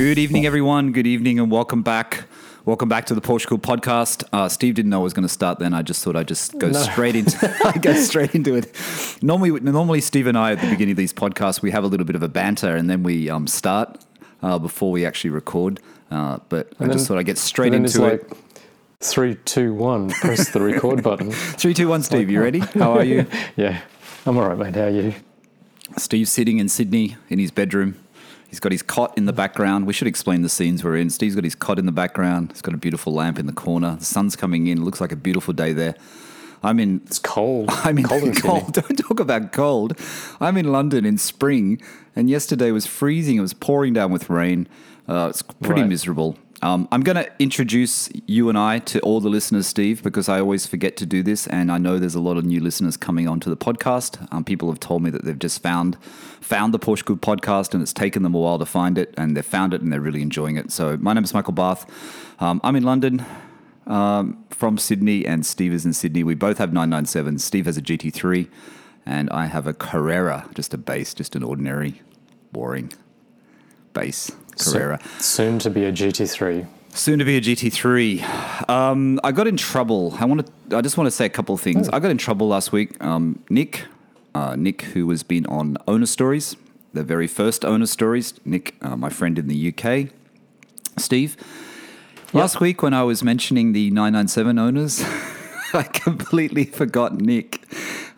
Good evening, everyone. Good evening, and welcome back. Welcome back to the Porsche Cooled podcast. Uh, Steve didn't know I was going to start. Then I just thought I'd just go No. straight into. I go straight into it. Normally, normally Steve and I at the beginning of these podcasts we have a little bit of a banter, and then we um, start uh, before we actually record. Uh, but I And just thought I'd get straight and then into it's it. like three, two, one. Press the record button. Three, two, one. Steve, you ready? How are you? Yeah, I'm all right, mate. How are you? Steve's sitting in Sydney in his bedroom. He's got his cot in the background. We should explain the scenes we're in. Steve's got his cot in the background. He's got a beautiful lamp in the corner. The sun's coming in. It Looks like a beautiful day there. I'm in. It's cold. I'm in cold cold. Don't talk about cold. I'm in London in spring, and yesterday was freezing. It was pouring down with rain. Uh, it's pretty Right. miserable. Um, I'm going to introduce you and I to all the listeners, Steve, because I always forget to do this, and I know there's a lot of new listeners coming onto the podcast. Um, people have told me that they've just found found the Porsche Cooled podcast, and it's taken them a while to find it, and they've found it, and they're really enjoying it. So my name is Michael Bath. Um, I'm in London um, from Sydney, and Steve is in Sydney. We both have 997. Steve has a GT3, and I have a Carrera, just a base, just an ordinary, boring base Carrera. So- soon to be a GT3. Soon to be a GT3. Um, I got in trouble. I want to. I just want to say a couple of things. I got in trouble last week. Um, Nick, uh, Nick, who has been on Owner Stories, the very first Owner Stories. Nick, uh, my friend in the UK. Steve. Last week when I was mentioning the 997 owners, I completely forgot Nick.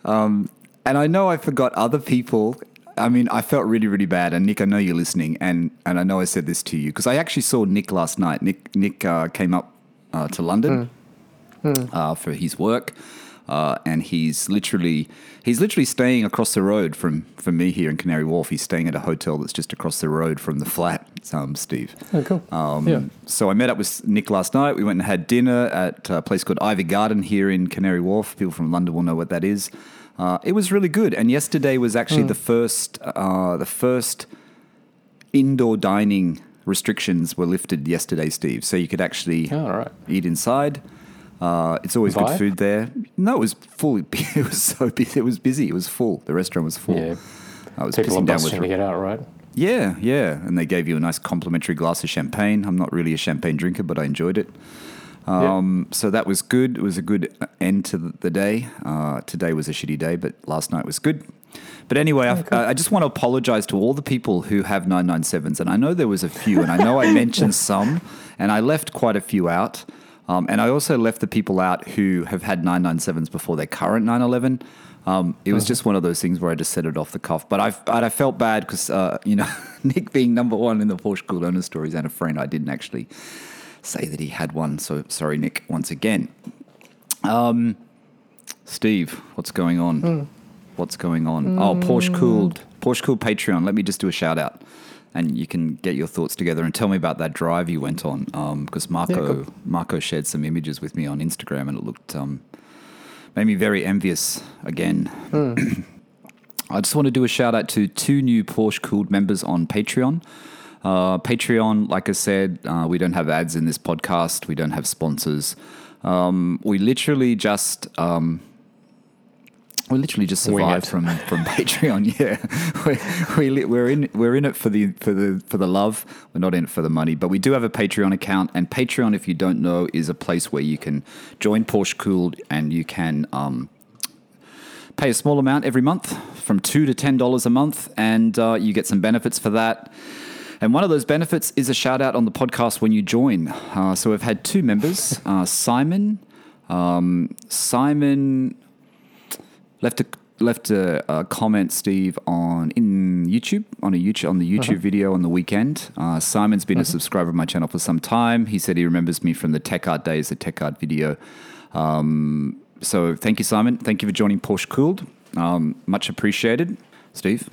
Um, and I know I forgot other people. I mean, I felt really, really bad. And Nick, I know you're listening, and, and I know I said this to you because I actually saw Nick last night. Nick Nick uh, came up uh, to London uh, for his work, uh, and he's literally he's literally staying across the road from from me here in Canary Wharf. He's staying at a hotel that's just across the road from the flat. Um, Steve. Oh, cool. Um, yeah. So I met up with Nick last night. We went and had dinner at a place called Ivy Garden here in Canary Wharf. People from London will know what that is. Uh, it was really good. And yesterday was actually the first uh, the first indoor dining restrictions were lifted yesterday, Steve. So you could actually Oh, right. eat inside. Uh, it's always Vibe? good food there. No, it was fully. It was so busy. It was busy. It was full. The restaurant was full. Yeah. I was People are pissing down busting with to get out, right? yeah, yeah. And they gave you a nice complimentary glass of champagne. I'm not really a champagne drinker, but I enjoyed it. Um, So that was good. It was a good end to the day. Uh, today was a shitty day, but last night was good. But anyway, I, I just want to apologize to all the people who have 997s. And I know there was a few, and I know I mentioned some, and I left quite a few out. Um, and I also left the people out who have had 997s before their current 911. Um, it was just one of those things where I just said it off the cuff. But I've, but I felt bad because, uh, you know, Nick being number one in the Porsche Cooled Owner stories and a friend, I didn't actually say that he had one. So sorry, Nick, once again. Um, Steve, what's going on? What's going on? Oh, Porsche Cooled. Porsche Cooled Patreon. Let me just do a shout out. And you can get your thoughts together and tell me about that drive you went on. Because Marco cool. Marco shared some images with me on Instagram and it looked um, made me very envious again. I just want to do a shout out to two new Porsche Cooled members on Patreon. Uh, Patreon, like I said, uh, we don't have ads in this podcast. We don't have sponsors. Um, we literally just um, we literally just survived from from Patreon. Yeah, we're, we li- we're in we're in it for the for the for the love. We're not in it for the money, but we do have a Patreon account. And Patreon, if you don't know, is a place where you can join Porsche Cooled and you can um, pay a small amount every month, from two to ten dollars a month, and uh, you get some benefits for that. And one of those benefits is a shout out on the podcast when you join. Uh, so we've had two members, uh, Simon. Um, Simon left a left a, a comment, Steve, on in YouTube on a YouTube on the YouTube video on the weekend. Uh, Simon's been a subscriber of my channel for some time. He said he remembers me from the Tech Art days, the Tech Art video. Um, so thank you, Simon. Thank you for joining Porsche Cooled. Um, much appreciated, Steve.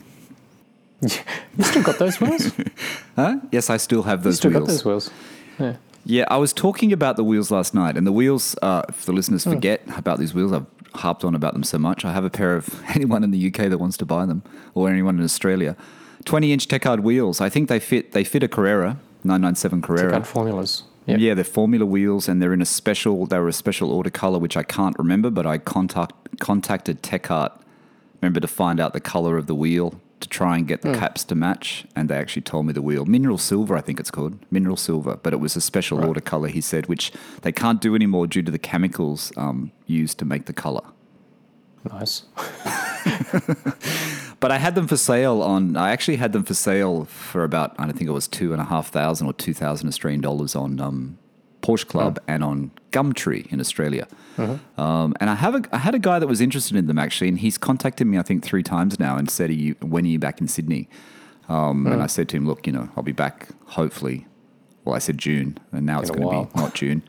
You still got those wheels? Huh? Yes, I still have those still wheels. got those wheels? Yeah. Yeah, I was talking about the wheels last night, and the wheels. Uh, if the listeners forget about these wheels, I've harped on about them so much. I have a pair of anyone in the UK that wants to buy them, or anyone in Australia. Twenty-inch Tech Art wheels. I think they fit. They fit a Carrera, nine nine seven Carrera. Got formulas. Yep. Yeah, they're Formula wheels, and they're in a special. They were a special order color, which I can't remember, but I contact contacted Tech Art. Remember to find out the color of the wheel, to try and get the caps to match, and they actually told me the wheel mineral silver, I think it's called mineral silver, but it was a special order color. He said, which they can't do anymore due to the chemicals um, used to make the color. Nice. But I had them for sale on. I actually had them for sale for about I don't think it was two and a half thousand or two thousand Australian dollars on um, Porsche Club and on Gumtree in Australia. Um, and I have a, I had a guy that was interested in them actually, and he's contacted me I think three times now and said, are you, "When are you back in Sydney?" Um, And I said to him, "Look, you know, I'll be back hopefully." Well, I said June, and now it's going to be not June.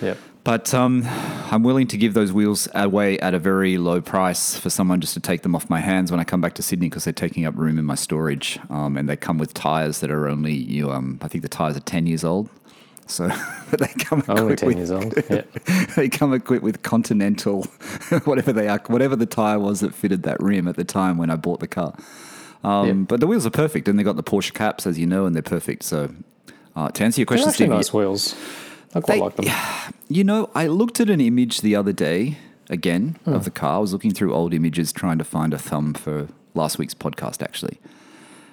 Yep. But um, I'm willing to give those wheels away at a very low price for someone just to take them off my hands when I come back to Sydney because they're taking up room in my storage. Um, and they come with tires that are only you. Um, I think the tires are 10 years old. So they come Only equipped 10 with, years old. Yeah. they come equipped with Continental, whatever they are, whatever the tire was that fitted that rim at the time when I bought the car. Um, Yeah. But the wheels are perfect, and they got the Porsche caps, as you know, and they're perfect. So uh, to answer your question, Steve, nice wheels. I quite They- like them. you know, I looked at an image the other day again of the car. I was looking through old images trying to find a thumb for last week's podcast actually.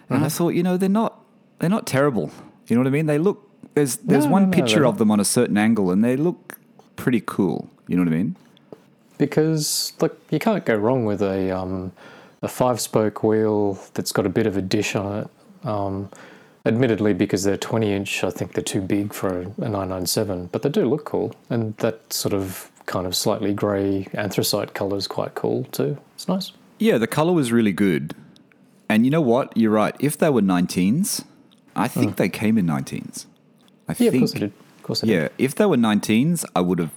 And I thought, you know, they're not they're not terrible. You know what I mean? They look there's there's No, one no, no, picture of them on a certain angle and they look pretty cool. You know what I mean? Because look, you can't go wrong with a um, a five spoke wheel that's got a bit of a dish on it. Um, admittedly, because they're 20 inch, I think they're too big for a, a 997, but they do look cool. And that sort of kind of slightly grey anthracite colour is quite cool too. It's nice. Yeah, the color was really good. And you know what? You're right. If they were 19s, I think they came in 19s. I Yeah, think of course they did. Of course they did. Yeah, if they were 19s, I would have.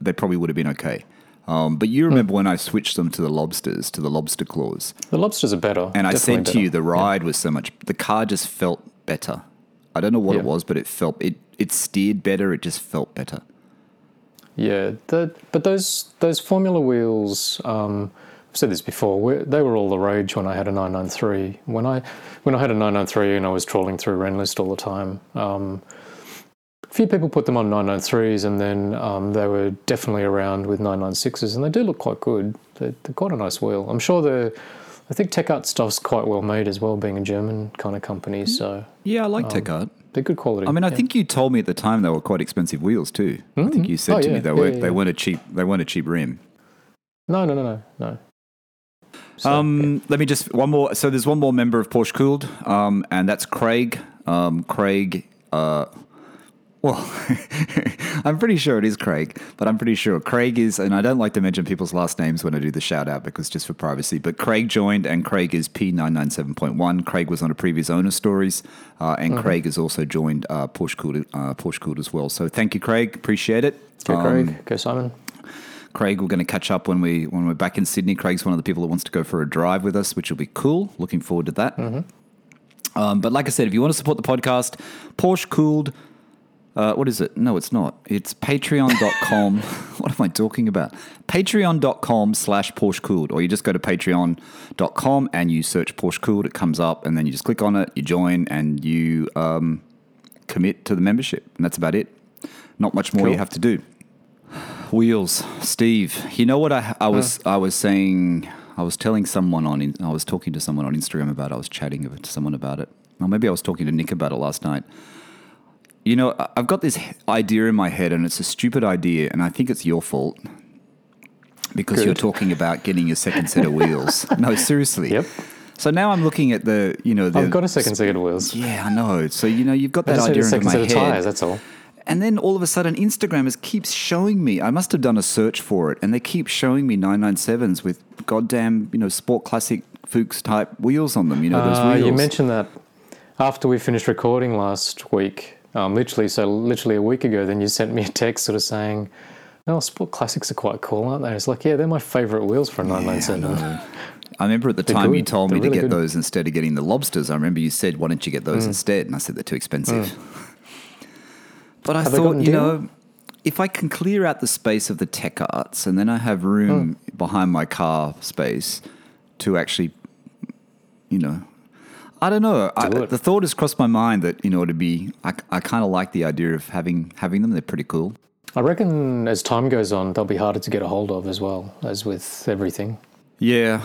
They probably would have been okay. Um, but you remember when I switched them to the lobsters, to the lobster claws, The lobsters are better. and I said to you the ride was so much. The car just felt better. I don't know what it was, but it felt it. It steered better. It just felt better. Yeah, the, but those those Formula wheels. Um, I've said this before. they were all the rage when I had a 993. When I when I had a 993 and I was trawling through Rennlist all the time. Um, few people put them on 993s, and then um, they were definitely around with 996s, and they do look quite good. They're, they're quite a nice wheel. I'm sure the. I think Tech Art stuff's quite well made as well, being a German kind of company. So Yeah, I like Um, they're good quality. I mean, I yeah. think you told me at the time they were quite expensive wheels too. I think you said Oh, to me they Yeah, weren't. yeah, They yeah. weren't a cheap. They weren't a cheap rim. no, no, no, no, no. So, Um, Let me just one more. So there's one more member of Porsche Cooled, um, and that's Craig. Um, Craig. Uh, well, I'm pretty sure it is Craig, but I'm pretty sure Craig is, and I don't like to mention people's last names when I do the shout out because just for privacy. But Craig joined, and Craig is P997.1. Craig was on a previous owner stories, uh, and Mm-hmm. Craig has also joined uh, Porsche Cooled, uh, Porsche Cooled as well. So thank you, Craig. Appreciate it. Go Um, Craig. Go Simon. Craig, we're going to catch up when we when we're back in Sydney. Craig's one of the people that wants to go for a drive with us, which will be cool. Looking forward to that. Um, but like I said, if you want to support the podcast, Porsche Cooled. Uh, what is it? No, it's not. It's patreon.com. what am I talking about? Patreon.com slash Porsche Cooled. Or you just go to patreon.com and you search Porsche Cooled. It comes up and then you just click on it, you join, and you um, commit to the membership. And that's about it. Not much more Cool. you have to do. Wheels, Steve. You know what I, I was I was saying. I was telling someone on. I was talking to someone on Instagram about. it. I was chatting to someone about it. Or maybe I was talking to Nick about it last night. You know, I've got this idea in my head, and it's a stupid idea, and I think it's your fault because you're talking about getting a second set of wheels. No, seriously. Yep. So now I'm looking at the, you know, the, I've got a second set of wheels. Yeah, I know. So you know, you've got I that idea in second my set of head. tires. That's all. And then all of a sudden, Instagram is keeps showing me. I must have done a search for it, and they keep showing me 997s with goddamn, you know, sport classic Fuchs type wheels on them. You know, those Uh, wheels. you mentioned that after we finished recording last week, um, literally, so literally a week ago, then you sent me a text sort of saying, "Oh, Sport Classics are quite cool, aren't they?" It's like, yeah, they're my favourite wheels for a 997. I remember at the They're time you told me They're to really get good. Mm. those instead of getting the lobsters. I remember you said, "Why don't you get those instead?" And I said they're too expensive. but I Have thought, you deal? know, if I can clear out the space of the tech arts, and then I have room Mm. behind my car space to actually, you know, I don't know. I, the thought has crossed my mind that you know to be. I, I kind of like the idea of having having them. They're pretty cool. I reckon as time goes on, they'll be harder to get a hold of as well as with everything. Yeah.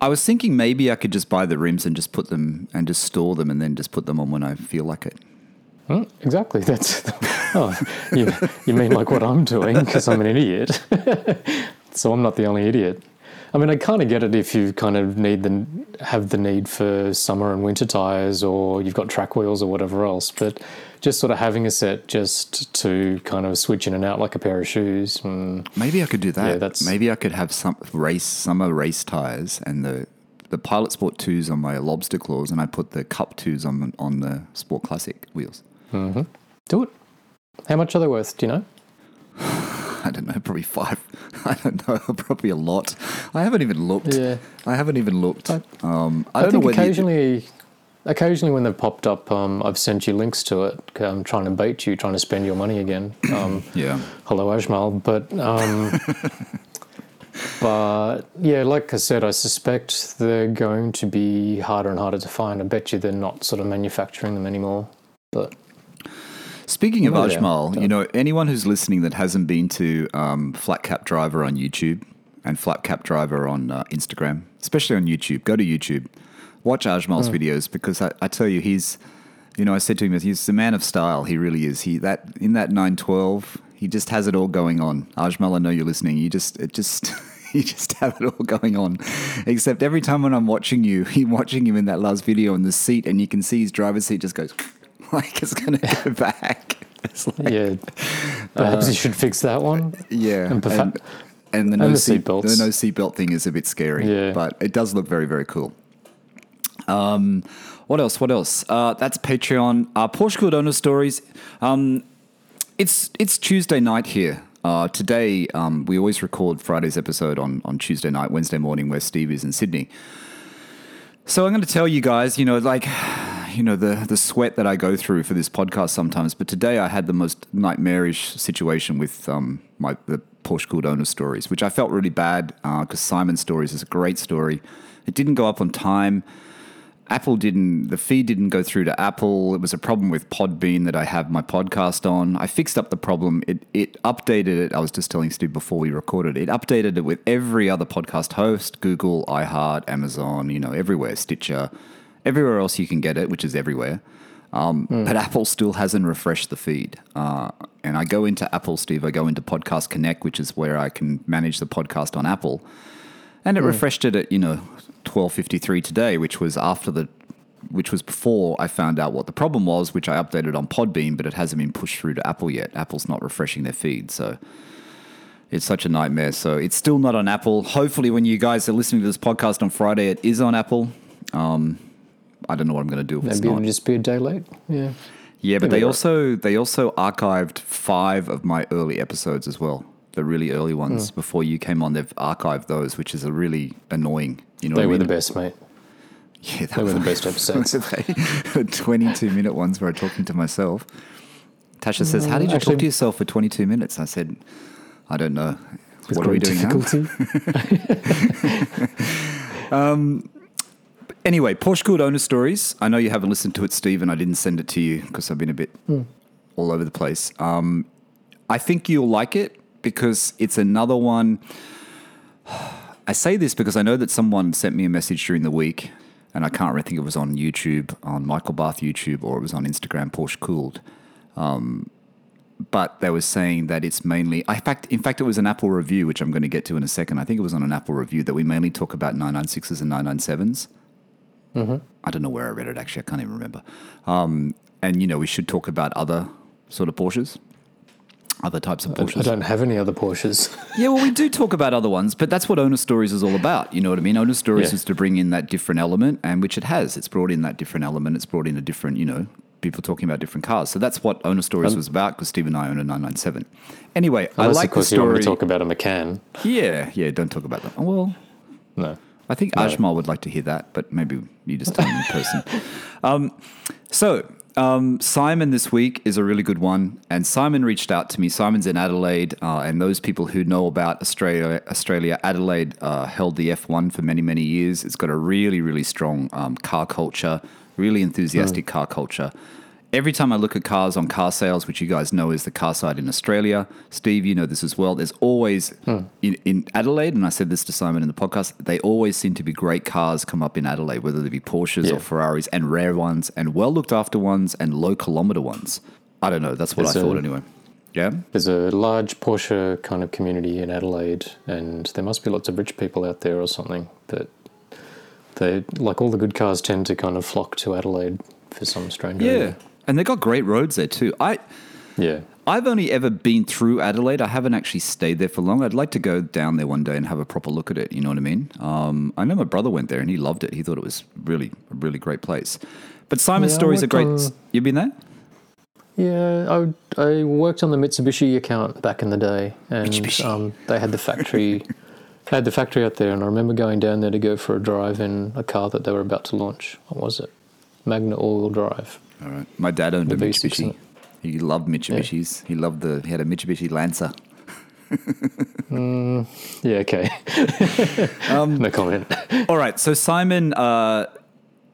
I was thinking maybe I could just buy the rims and just put them and just store them and then just put them on when I feel like it. Hmm, exactly. That's. oh, you, you mean like what I'm doing because I'm an idiot. so I'm not the only idiot. I mean, I kind of get it if you kind of need the have the need for summer and winter tires, or you've got track wheels or whatever else. But just sort of having a set just to kind of switch in and out like a pair of shoes. Mm, Maybe I could do that. Yeah, that's- Maybe I could have some race summer race tires and the the Pilot Sport twos on my lobster claws, and I put the Cup twos on on the Sport Classic wheels. do it. How much are they worth? Do you know? I don't know, probably five. I don't know, probably a lot. I haven't even looked. Yeah. I haven't even looked. I- um, I I, don't know think whether you- occasionally, occasionally when they've popped up, um, I've sent you links to it. Um, trying to bait you, trying to spend your money again. Um, yeah. hello, Ajmal. But um, but yeah, like I said, I suspect they're going to be harder and harder to find. I bet you they're not sort of manufacturing them anymore. But Speaking of yeah. Ajmal, you know, anyone who's listening that hasn't been to um, Flat Cap Driver on YouTube and Flat Cap Driver on uh, Instagram, especially on YouTube, go to YouTube, watch Ajmal's videos because I, I tell you, he's, you know, I said to him, he's the man of style. He really is. He that in that nine twelve, he just has it all going on. Ajmal, I know you're listening. You just, it just. You just have it all going on, except every time when I'm watching you, he watching him in that last video in the seat, and you can see his driver's seat just goes like it's gonna go back. Like, yeah, perhaps you should fix that one. yeah, And perfa- and, and the no and the seat seatbelts. the no seatbelt thing is a bit scary, Yeah. but it does look very very cool. Um, what else? What else? Uh, that's Patreon. Uh, Porsche Cooled Owner Stories. Um, it's it's Tuesday night here. Uh, today, um, we always record Friday's episode on, on Tuesday night, Wednesday morning, where Steve is in Sydney. So I'm going to tell you guys, you know, like, you know, the the sweat that I go through for this podcast sometimes. But today I had the most nightmarish situation with um, my the Porsche Cooled Owner Stories, which I felt really bad because Simon's Stories is a great story. It didn't go up on time. Apple didn't, the feed didn't go through to Apple. It was a problem with Podbean that I have my podcast on. I fixed up the problem. It, it updated it. I was just telling Steve before we recorded it. updated it with every other podcast host Google, iHeart, Amazon, you know, everywhere, Stitcher, everywhere else you can get it, which is everywhere. Um, But Apple still hasn't refreshed the feed. Uh, and I go into Apple, Steve, I go into Podcast Connect, which is where I can manage the podcast on Apple and it refreshed it at you know 12:53 today, which was after the which was before I found out what the problem was, which I updated on Podbean, but it hasn't been pushed through to Apple yet. Apple's not refreshing their feed, so it's such a nightmare. So it's still not on Apple. Hopefully, when you guys are listening to this podcast on Friday, it is on Apple. Um, I don't know what I'm going to do if it's Maybe not. it'll just be a day late. Yeah. Yeah, but Maybe they right. also they also archived five of my early episodes as well. The really early ones hmm. before you came on, they've archived those, which is a really annoying. You know, They what I were the best, mate. Yeah, They were the best episodes. they 22 minute ones where I'm talking to myself. Tasha says, How did you Actually- talk to yourself for 22 minutes? I said, I don't know. With what are we great doing now? difficulty. Um, Anyway, Porsche Cooled Owner Stories. I know you haven't listened to it, Steve, and I didn't send it to you because I've been a bit all over the place. Um, I think you'll like it because it's another one. I say this because I know that someone sent me a message during the week, and I can't really think it was on YouTube, on Michael Bath YouTube, or it was on Instagram, Porsche Cooled. Um, but they were saying that it's mainly, in fact, in fact, it was an Apple review, which I'm going to get to in a second. I think it was on an Apple review that we mainly talk about 996s and 997s. I don't know where I read it actually. I can't even remember. Um, and you know, we should talk about other sort of Porsches, other types of Porsches. I don't have any other Porsches. Yeah, well, we do talk about other ones, but that's what Owner Stories is all about. You know what I mean? Owner Stories Yeah. is to bring in that different element, and which it has. It's brought in that different element. It's brought in a different, you know, people talking about different cars. So that's what Owner Stories was about because Steve and I own a 997. Anyway, I like of course, the you want story. to talk about a Macan. yeah, yeah, don't talk about that. Well, No. I think Ajmal would like to hear that, but maybe you just tell him in person. Um, so, um, Simon this week is a really good one. And Simon reached out to me. Simon's in Adelaide, uh, and those people who know about Australia, Australia Adelaide uh, held the F1 for many, many years. It's got a really, really strong um, car culture, really enthusiastic car culture. Every time I look at cars on car sales, which you guys know is the car site in Australia, Steve, you know this as well. There's always hmm. in, in Adelaide, and I said this to Simon in the podcast. They always seem to be great cars come up in Adelaide, whether they be Porsches Yeah. or Ferraris, and rare ones, and well looked after ones, and low kilometer ones. I don't know. That's what There's I a- thought anyway. Yeah. There's a large Porsche kind of community in Adelaide, and there must be lots of rich people out there or something that they like all the good cars tend to kind of flock to Adelaide for some strange Yeah. reason. And they got great roads there too. I Yeah. I've only ever been through Adelaide. I haven't actually stayed there for long. I'd like to go down there one day and have a proper look at it. You know what I mean? Um, I know my brother went there and he loved it. He thought it was really a really great place. But Simon's Yeah, I stories are great. on- You've been there? Yeah, I, I worked on the Mitsubishi account back in the day, and um, they had the factory. had the factory out there, and I remember going down there to go for a drive in a car that they were about to launch. What was it? Magna all-wheel drive. All right. My dad owned a The V6 Mitsubishi. He loved Mitsubishis. He loved the. He had a Mitsubishi Lancer. Yeah, okay. Um, no comment. All right. So Simon, uh,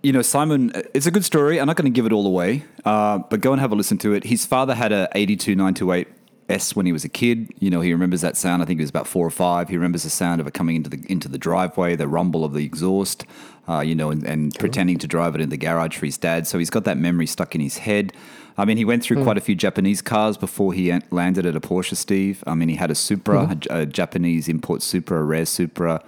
you know, Simon, it's a good story. I'm not going to give it all away, uh, but go and have a listen to it. His father had a 82 928 S when he was a kid. You know, he remembers that sound. I think he was about four or five. He remembers the sound of it coming into the into the driveway, the rumble of the exhaust. Uh, you know, and, and pretending to drive it in the garage for his dad. So he's got that memory stuck in his head. I mean, he went through quite a few Japanese cars before he landed at a Porsche, Steve. I mean, he had a Supra, a J- a, Japanese import Supra, a rare Supra.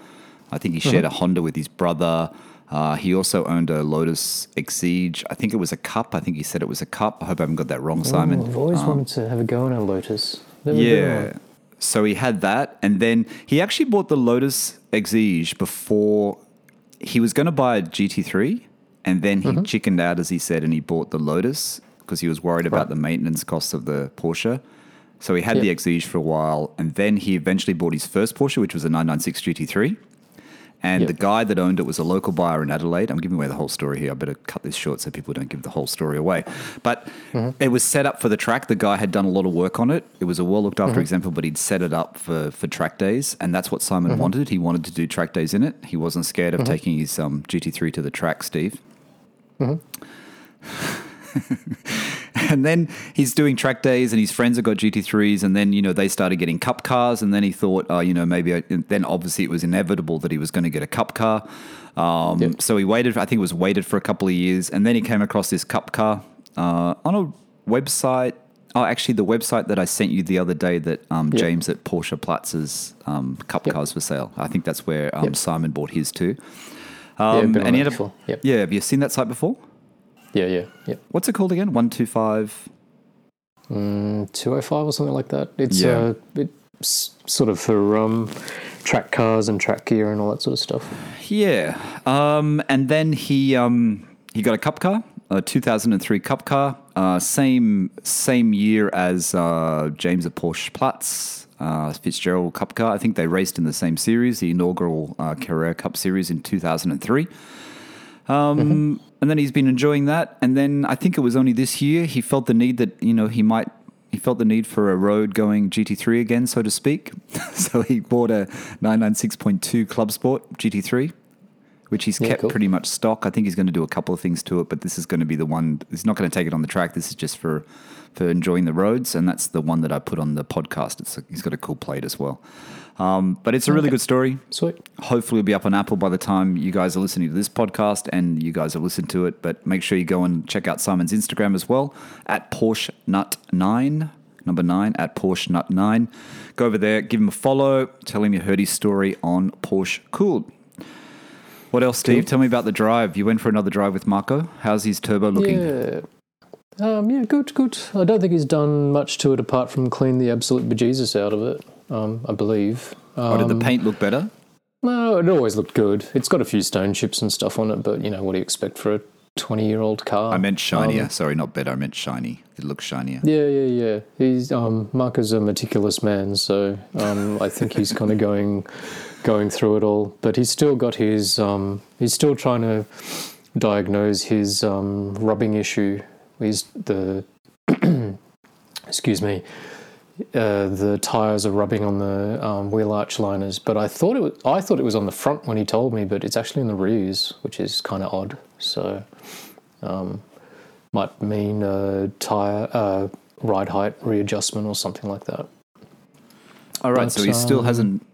I think he shared a Honda with his brother. Uh, he also owned a Lotus Exige. I think it was a Cup. I think he said it was a Cup. I hope I haven't got that wrong, Simon. I've always Um, wanted to have a go on a Lotus. Never yeah. So he had that, and then he actually bought the Lotus Exige before he was going to buy a GT3, and then he mm-hmm. chickened out, as he said, and he bought the Lotus because he was worried about Right. the maintenance costs of the Porsche. So he had the Exige for a while, and then he eventually bought his first Porsche, which was a 996 GT3. And Yep. the guy that owned it was a local buyer in Adelaide. I'm giving away the whole story here. I better cut this short so people don't give the whole story away. But mm-hmm. it was set up for the track. The guy had done a lot of work on it. It was a well looked after mm-hmm. example, but he'd set it up for, for track days. And that's what Simon mm-hmm. wanted. He wanted to do track days in it. He wasn't scared of taking his um, GT3 to the track, Steve. and then he's doing track days and his friends have got GT3s and then you know they started getting cup cars and then he thought oh you know maybe I, then obviously it was inevitable that he was going to get a cup car um, Yep. so he waited I think it was waited for a couple of years and then he came across this cup car uh, on a website oh actually the website that I sent you the other day that um, Yep. James at Porsche Platz's um, cup Yep. cars for sale I think that's where um. Simon bought his too Yeah, um, on and he before. up, Yep. yeah have you seen that site before Yeah, yeah, yeah. what's it called again 125 Mm, 205 or something like that. It's Yeah. uh, it's sort of for um, track cars and track gear and all that sort of stuff. Yeah, um, and then he um, he got a cup car, a 2003 cup car, uh, same same year as uh, James at Porsche Platz. Uh, Fitzgerald Cup car. I think they raced in the same series, the inaugural uh, Carrera Cup series in 2003. Um, And then he's been enjoying that. And then I think it was only this year he felt the need that you know he might he felt the need for a road going GT3 again, so to speak. so he bought a 996.2 Club Sport GT3, which he's Yeah, kept cool. pretty much stock. I think he's going to do a couple of things to it, but this is going to be the one. He's not going to take it on the track. This is just for for enjoying the roads, and that's the one that I put on the podcast. It's he's got a cool plate as well. Um, but it's a really Okay. good story Sweet. hopefully it'll be up on Apple by the time you guys are listening to this podcast and you guys have listened to it. But make sure you go and check out Simon's Instagram as well at Porsche Nut 9 number nine at Porsche Nut 9 Go over there, give him a follow, tell him you heard his story on Porsche Cooled. What else, Steve? Cool. Tell me about the drive. You went for another drive with Marco. How's his turbo looking? Yeah. Um, yeah, good, good. I don't think he's done much to it apart from clean the absolute bejesus out of it, um, I believe. Um, Oh, did the paint look better? No, it always looked good. It's got a few stone chips and stuff on it, but you know, what do you expect for a 20 year old car? I meant shinier. Um, Sorry, not better. I meant shiny. It looks shinier. Yeah, yeah, yeah. He's um, Marco's a meticulous man, so um, I think he's kind of going going through it all. But he's still got his. Um, he's still trying to diagnose his um, rubbing issue. He's the. excuse me. Uh, the tires are rubbing on the um, wheel arch liners, but I thought it was. I thought it was on the front when he told me, but it's actually in the rears, which is kind of odd. So, um, might mean a tire uh, ride height readjustment or something like that. All right, But, so he still um, hasn't.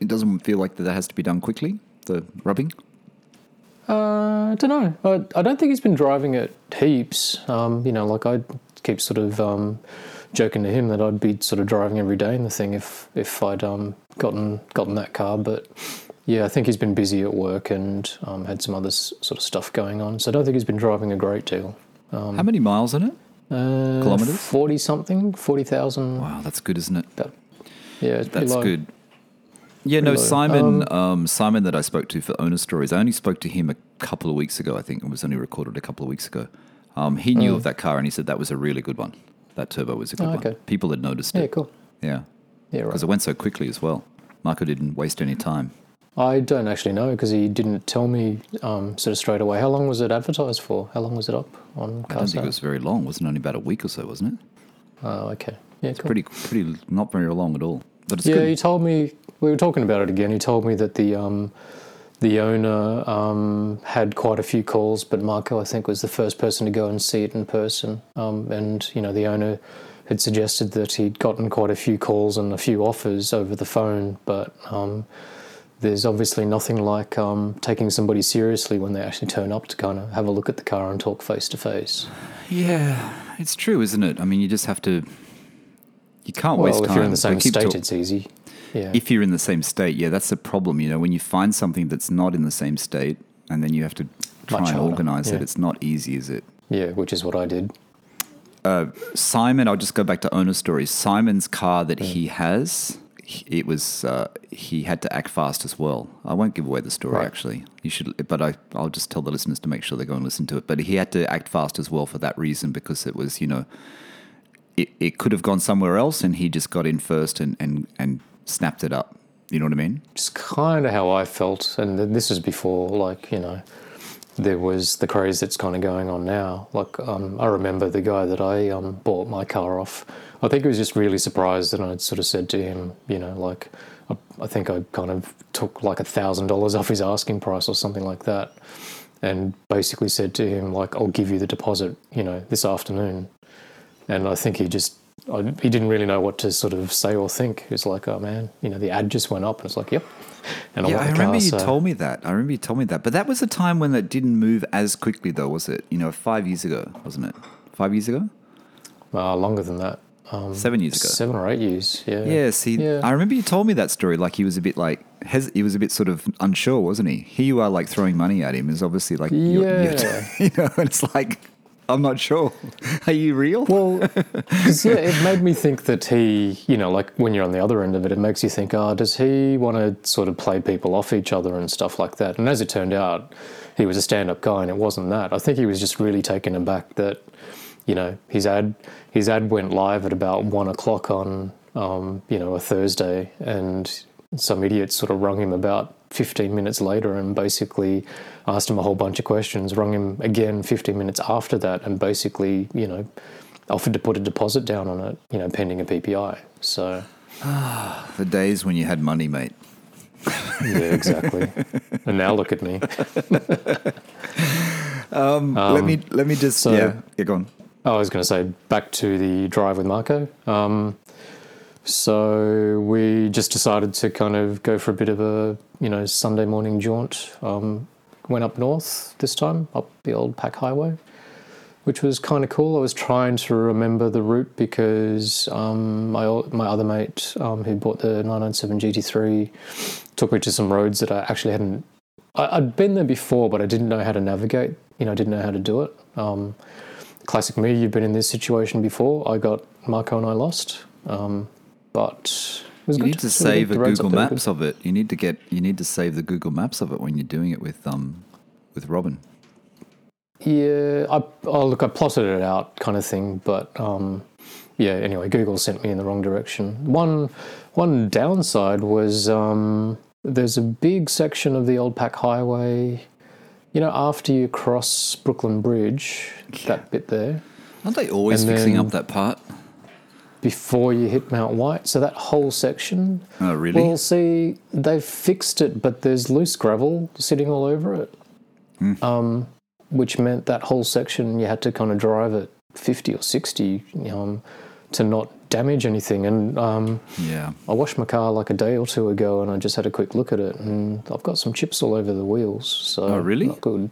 It doesn't feel like that, that has to be done quickly. The rubbing. Uh, I don't know. I, I don't think he's been driving it heaps. Um, you know, like I keep sort of um, joking to him that I'd be sort of driving every day in the thing if if I'd um, gotten gotten that car. But yeah, I think he's been busy at work and um, had some other s- sort of stuff going on. So I don't think he's been driving a great deal. How many miles in it? Uh, Kilometres? Forty something, forty thousand. Wow, that's good, isn't it? Yeah, it's That's low. good. Yeah, no, low. Simon. Um, Simon that I spoke to for Owner Stories. I only spoke to him a couple of weeks ago. I think it was only recorded a couple of weeks ago. Um, he knew of that car and he said that was a really good one. That turbo was a good Oh, one. okay. People had noticed it. Yeah, cool. Yeah, Yeah, right. because it went so quickly as well. Marco didn't waste any time. I don't actually know because he didn't tell me um, sort of straight away. How long was it advertised for? How long was it up on I don't think it was very long. It Wasn't it only about a week or so, wasn't it? Oh, okay. Yeah, cool. Pretty, pretty, not very long at all. But it's yeah, good. he told me we were talking about it again. He told me that the um, the owner um, had quite a few calls, but Marco, I think, was the first person to go and see it in person. Um, and you know, the owner had suggested that he'd gotten quite a few calls and a few offers over the phone, but um, there's obviously nothing like um, taking somebody seriously when they actually turn up to kind of have a look at the car and talk face to face. Yeah, it's true, isn't it? I mean, you just have to. You can't waste Well, if time. you're in the same state, talk- it's easy. Yeah. if you're in the same state, yeah, that's the problem. You know, when you find something that's not in the same state, and then you have to try Much and harder, organize it, it's not easy, is it? yeah, which is what I did. Simon, I'll just go back to owner stories. Simon's car that he has, he- it was uh, he had to act fast as well. I won't give away the story Right. actually. You should, but I I'll just tell the listeners to make sure they go and listen to it. But he had to act fast as well for that reason because it was you know, it, it could have gone somewhere else, and he just got in first and and and snapped it up. You know what I mean? It's kind of how I felt, and this is before, like you know, there was the craze that's kind of going on now. Like um, I remember the guy that I um, bought my car off. I think he was just really surprised that I'd sort of said to him, you know, like I, I think I kind of took like a thousand dollars off his asking price or something like that, and basically said to him like, "I'll give you the deposit, you know, this afternoon." And I think he just I, he didn't really know what to sort of say or think. He was like, "Oh man, you know, the ad just went up," and it's like, "Yep." And Yeah, want I remember car, you so- told me that. I remember you told me that. But that was a time when it didn't move as quickly, though, was it? You know, five years ago, wasn't it? Five years ago? uh, longer than that. Um, Seven years ago. Seven or eight years. Yeah. Yeah, see, Yeah. I remember you told me that story. Like he was a bit like, hes- he was a bit sort of unsure, wasn't he? Here you are, like throwing money at him. Is obviously like, you're, you're- Yeah. you know, and it's like, I'm not sure. Are you real? Well, 'cause, yeah, it made me think that he, you know, like when you're on the other end of it, it makes you think, oh, does he want to sort of play people off each other and stuff like that? And as it turned out, he was a stand up guy and it wasn't that. I think he was just really taken aback that, you know, his ad, his ad went live at about one o'clock on, um, you know, a Thursday and some idiot sort of rung him about 15 minutes later and basically asked him a whole bunch of questions, rung him again 15 minutes after that, and basically, you know, offered to put a deposit down on it, you know, pending a PPI. So, Ah the days when you had money, mate. yeah, exactly. and now look at me. let me let me just so- yeah, yeah, go on. I was going to say back to the drive with Marco. Um, so we just decided to kind of go for a bit of a you know Sunday morning jaunt. Um, went up north this time, up the old Pac Highway, which was kind of cool. I was trying to remember the route because um, my my other mate um, who bought the 997 GT3 took me to some roads that I actually hadn't. I, I'd been there before, but I didn't know how to navigate. You know, I didn't know how to do it. Um, classic me, you've been in this situation before. I got Marco and I lost, um, but You need to really save a The Google Maps of it. You need to get you need to save the Google Maps of it when you're doing it with um with Robin. Yeah, I oh look, I plotted it out, kind of thing, but um, yeah. Anyway, Google sent me in the wrong direction. One one downside was um, there's a big section of the old Pac Highway. You know, after you cross Brooklyn Bridge, that bit there. Aren't they always And fixing then- up that part? Before you hit Mount White. So that whole section. Oh, really? Well, see, they've fixed it, but there's loose gravel sitting all over it. Hmm. Um, which meant that whole section you had to kind of drive at 50 or 60 um, to not damage anything. And um, Yeah. I washed my car like a day or two ago, and I just had a quick look at it, and I've got some chips all over the wheels. So Oh, really? Not good.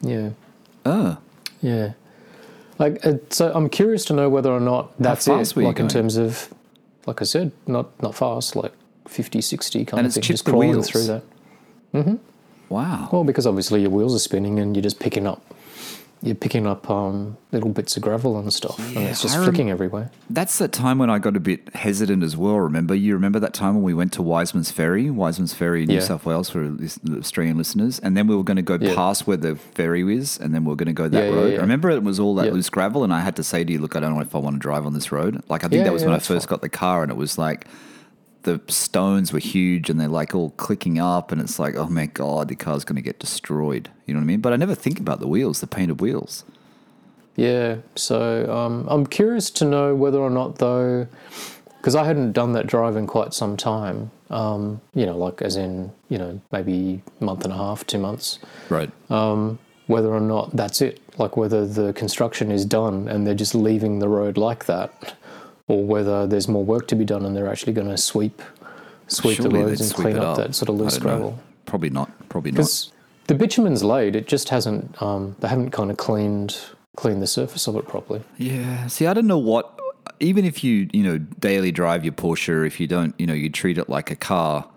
Yeah, Oh. yeah. Like, uh, so I'm curious to know whether or not that's fast it. Like in terms of, like I said, not not fast, like 50, 60 kind And of thing. Just crawling wheels? through that. Wow. Well, because obviously your wheels are spinning and you're just picking up, you're picking up um, little bits of gravel and stuff, and it's just rem- flicking everywhere. That's the time when I got a bit hesitant as well. Remember, you remember that time when we went to Wiseman's Ferry, Wiseman's Ferry, New Yeah. South Wales for Australian listeners, and then we were going to go Yeah. past where the ferry is, and then we are going to go that Yeah, yeah, road. yeah. I remember it was all that Yeah. loose gravel, and I had to say to you, "Look, I don't know if I want to drive on this road." Like I think Yeah, that was yeah, when I first fine. got the car, and it was like the stones were huge, and they're like all clicking up, and it's like, oh my god, the car's going to get destroyed. You know what I mean? But I never think about the wheels, the painted wheels. Yeah, so um, I'm curious to know whether or not, though, because I hadn't done that drive in quite some time. Um, you know, like as in, you know, maybe a month and a half, two months. Right. Um, whether or not that's it, like whether the construction is done and they're just leaving the road like that, or whether there's more work to be done and they're actually going to sweep, sweep the Surely they'd roads and clean it up, that sort of loose gravel. Probably not. Probably not. Because the bitumen's laid, it just hasn't. Um, they haven't kind of cleaned cleaned the surface of it properly. Yeah. See, I don't know what. Even if you you know daily drive your Porsche, if you don't, you know, you treat it like a car.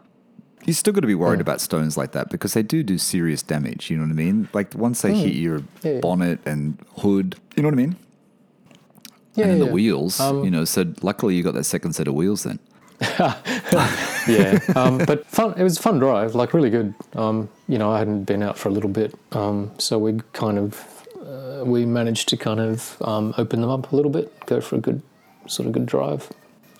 you're still going to be worried about stones like that because they do do serious damage. You know what I mean? Like once they hit your yeah. bonnet and hood, you know what I mean? Yeah, and then the wheels, Um, you know. So luckily you got that second set of wheels then. yeah, um, but fun. It was a fun drive, like really good. Um, you know, I hadn't been out for a little bit, um, so we kind of uh, we managed to kind of um, open them up a little bit, go for a good sort of good drive.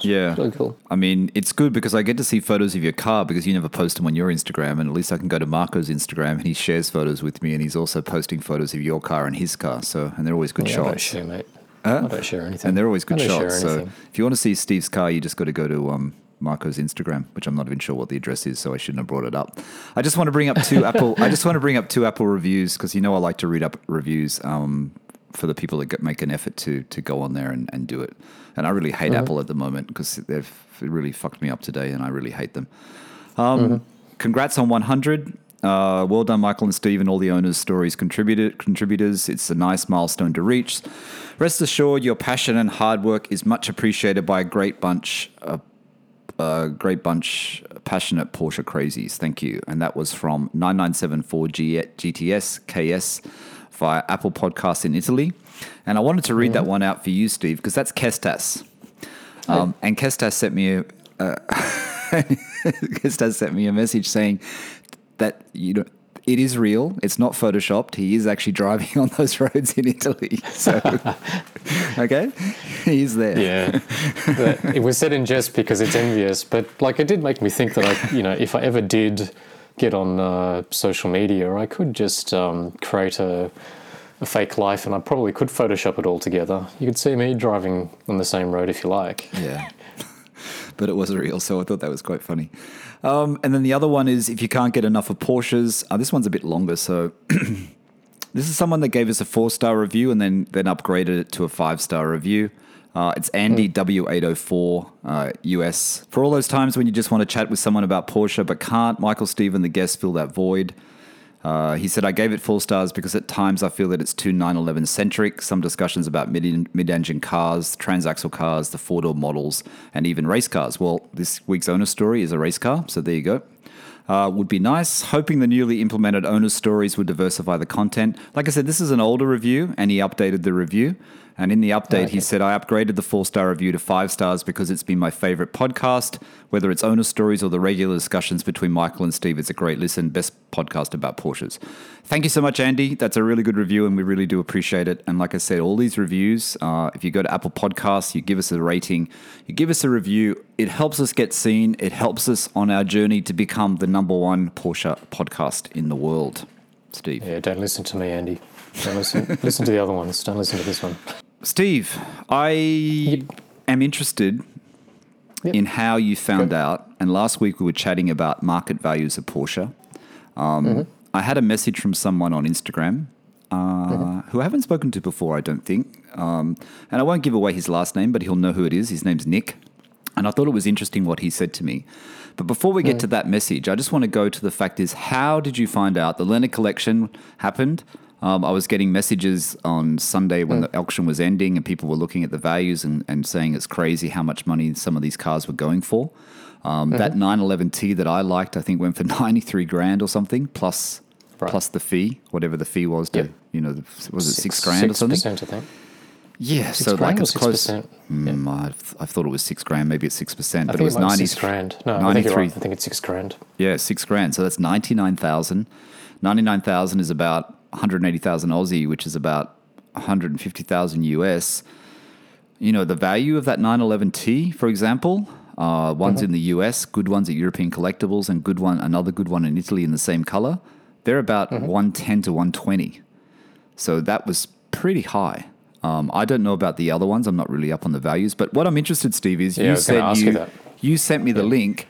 Yeah. Really cool. I mean, it's good because I get to see photos of your car because you never post them on your Instagram, and at least I can go to Marco's Instagram and he shares photos with me, and he's also posting photos of your car and his car. So, and they're always good Yeah, shots. share, mate. Huh? I don't share anything. And they're always good I don't share shots. So if you want to see Steve's car, you just got to go to um, Marco's Instagram, which I'm not even sure what the address is, so I shouldn't have brought it up. I just want to bring up two Apple. I just want to bring up two Apple reviews because you know I like to read up reviews um, for the people that get, make an effort to to go on there and, and do it. And I really hate Mm-hmm. Apple at the moment because they've really fucked me up today, and I really hate them. Um, Congrats on 100. Uh, well done, Michael and Steve, and all the owners' stories contributed contributors. It's a nice milestone to reach. Rest assured, your passion and hard work is much appreciated by a great bunch, a, a great bunch, passionate Porsche crazies. Thank you. And that was from 9974 G- GTS KS via Apple Podcasts in Italy. And I wanted to read that one out for you, Steve, because that's Kestas. Um, and Kestas sent me a, uh, Kestas sent me a message saying that you know it is real. It's not photoshopped. He is actually driving on those roads in Italy. So, okay, he's there. Yeah, But it was said in jest because it's envious, but like it did make me think that I, you know, if I ever did get on uh, social media, I could just um, create a, a fake life, and I probably could Photoshop it all together. You could see me driving on the same road if you like. Yeah. but it was real, so I thought that was quite funny. Um, and then the other one is if you can't get enough of Porsches. Uh, this one's a bit longer, so this is someone that gave us a four star review and then then upgraded it to a five star review. Uh, it's Andy W804 uh, US. For all those times when you just want to chat with someone about Porsche but can't, Michael Steve and the guest fill that void. Uh, he said, I gave it four stars because at times I feel that it's too 911 centric. Some discussions about mid engine cars, transaxle cars, the four door models, and even race cars. Well, this week's owner story is a race car, so there you go. Uh, would be nice. Hoping the newly implemented owner stories would diversify the content. Like I said, this is an older review, and he updated the review. And in the update, he said, I upgraded the four star review to five stars because it's been my favorite podcast. Whether it's owner stories or the regular discussions between Michael and Steve, it's a great listen. Best podcast about Porsches. Thank you so much, Andy. That's a really good review, and we really do appreciate it. And like I said, all these reviews, uh, if you go to Apple Podcasts, you give us a rating, you give us a review, it helps us get seen. It helps us on our journey to become the number one Porsche podcast in the world. Steve. Yeah, don't listen to me, Andy. Don't listen. listen to the other ones. Don't listen to this one. Steve, I am interested Yep. in how you found out. And last week we were chatting about market values of Porsche. Um, I had a message from someone on Instagram uh, who I haven't spoken to before, I don't think. Um, and I won't give away his last name, but he'll know who it is. His name's Nick. And I thought it was interesting what he said to me. But before we get to that message, I just want to go to the fact is how did you find out the Leonard collection happened? Um, I was getting messages on Sunday when the auction was ending, and people were looking at the values and, and saying it's crazy how much money some of these cars were going for. Um, That 911T that I liked, I think, went for 93 grand or something, plus Right. plus the fee, whatever the fee was. To, Yep. You know, the, was it six, grand or something? 6%, I think. Yeah, Six so like it's close. 6%? Mm, I, I thought it was six grand, maybe it's six percent, but it was ninety six grand. No, I think 93 right. I think it's six grand. Yeah, six grand. So that's 99,000. 99,000 is about 180,000 Aussie, which is about 150,000 US. You know, the value of that 911T, for example, uh, ones in the US, good ones at European Collectibles, and good one, another good one in Italy in the same color, they're about 110 to 120. So that was pretty high. Um, I don't know about the other ones. I'm not really up on the values. But what I'm interested, Steve, is Yeah, you said you, you you sent me the link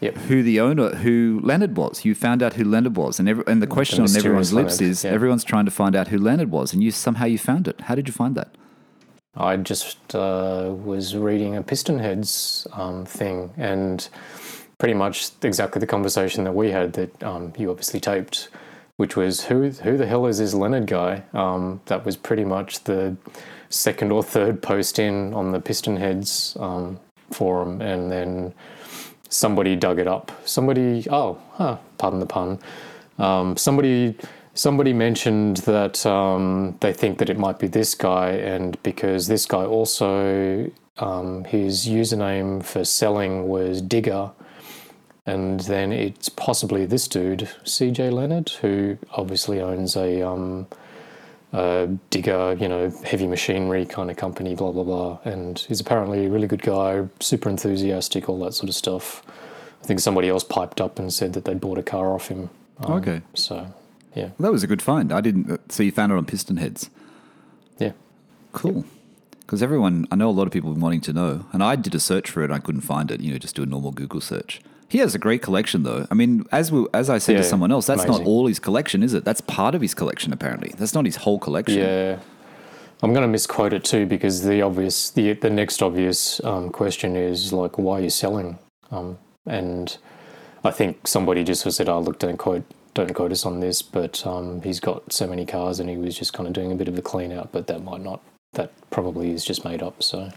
Yep. who the owner, who Leonard was. You found out who Leonard was, and every, and the question on everyone's lips Leonard, is yeah. everyone's trying to find out who Leonard was, and you somehow you found it. How did you find that? I just uh, was reading a PistonHeads um, thing, and pretty much exactly the conversation that we had that um, you obviously taped, which was who who the hell is this Leonard guy? Um, that was pretty much the second or third post in on the PistonHeads um, forum, and then somebody dug it up. Somebody, oh, huh, pardon the pun. Um, somebody somebody mentioned that um, they think that it might be this guy, and because this guy also um, his username for selling was Digger, and then it's possibly this dude, CJ Leonard, who obviously owns a um, uh, digger, you know, heavy machinery kind of company, blah blah blah, and he's apparently a really good guy, super enthusiastic, all that sort of stuff. I think somebody else piped up and said that they'd bought a car off him. Um, Okay. So, yeah, Well, that was a good find. I didn't. So you found it on PistonHeads. yeah, Cool. Because everyone, I know a lot of people have been wanting to know, and I did a search for it. and I couldn't find it. You know, just do a normal Google search. He has a great collection, though. I mean, as we, as I said to someone else, that's amazing. not all his collection, is it? That's part of his collection, apparently. That's not his whole collection. yeah. I'm going to misquote it too because the obvious, the the next obvious um, question is like, why are you selling? Um, and I think somebody just said, "Oh, look, don't quote." Don't quote us on this, but um, he's got so many cars, and he was just kind of doing a bit of a clean out. But that might not. That probably is just made up. So,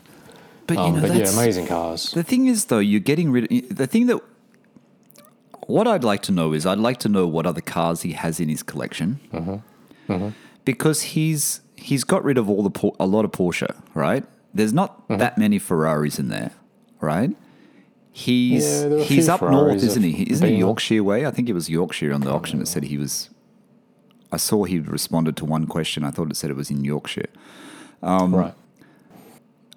But you um, know, but yeah, amazing cars. The thing is, though, you're getting rid of the thing that. What I'd like to know is, I'd like to know what other cars he has in his collection, Mm-hmm. because he's he's got rid of all the a lot of Porsche, right? There's not Mm-hmm. that many Ferraris in there, right? He's Yeah, there are a he's up north, isn't he? Isn't he Yorkshire way? I think it was Yorkshire on the auction that said he was. I saw he responded to one question. I thought it said it was in Yorkshire. Um, right.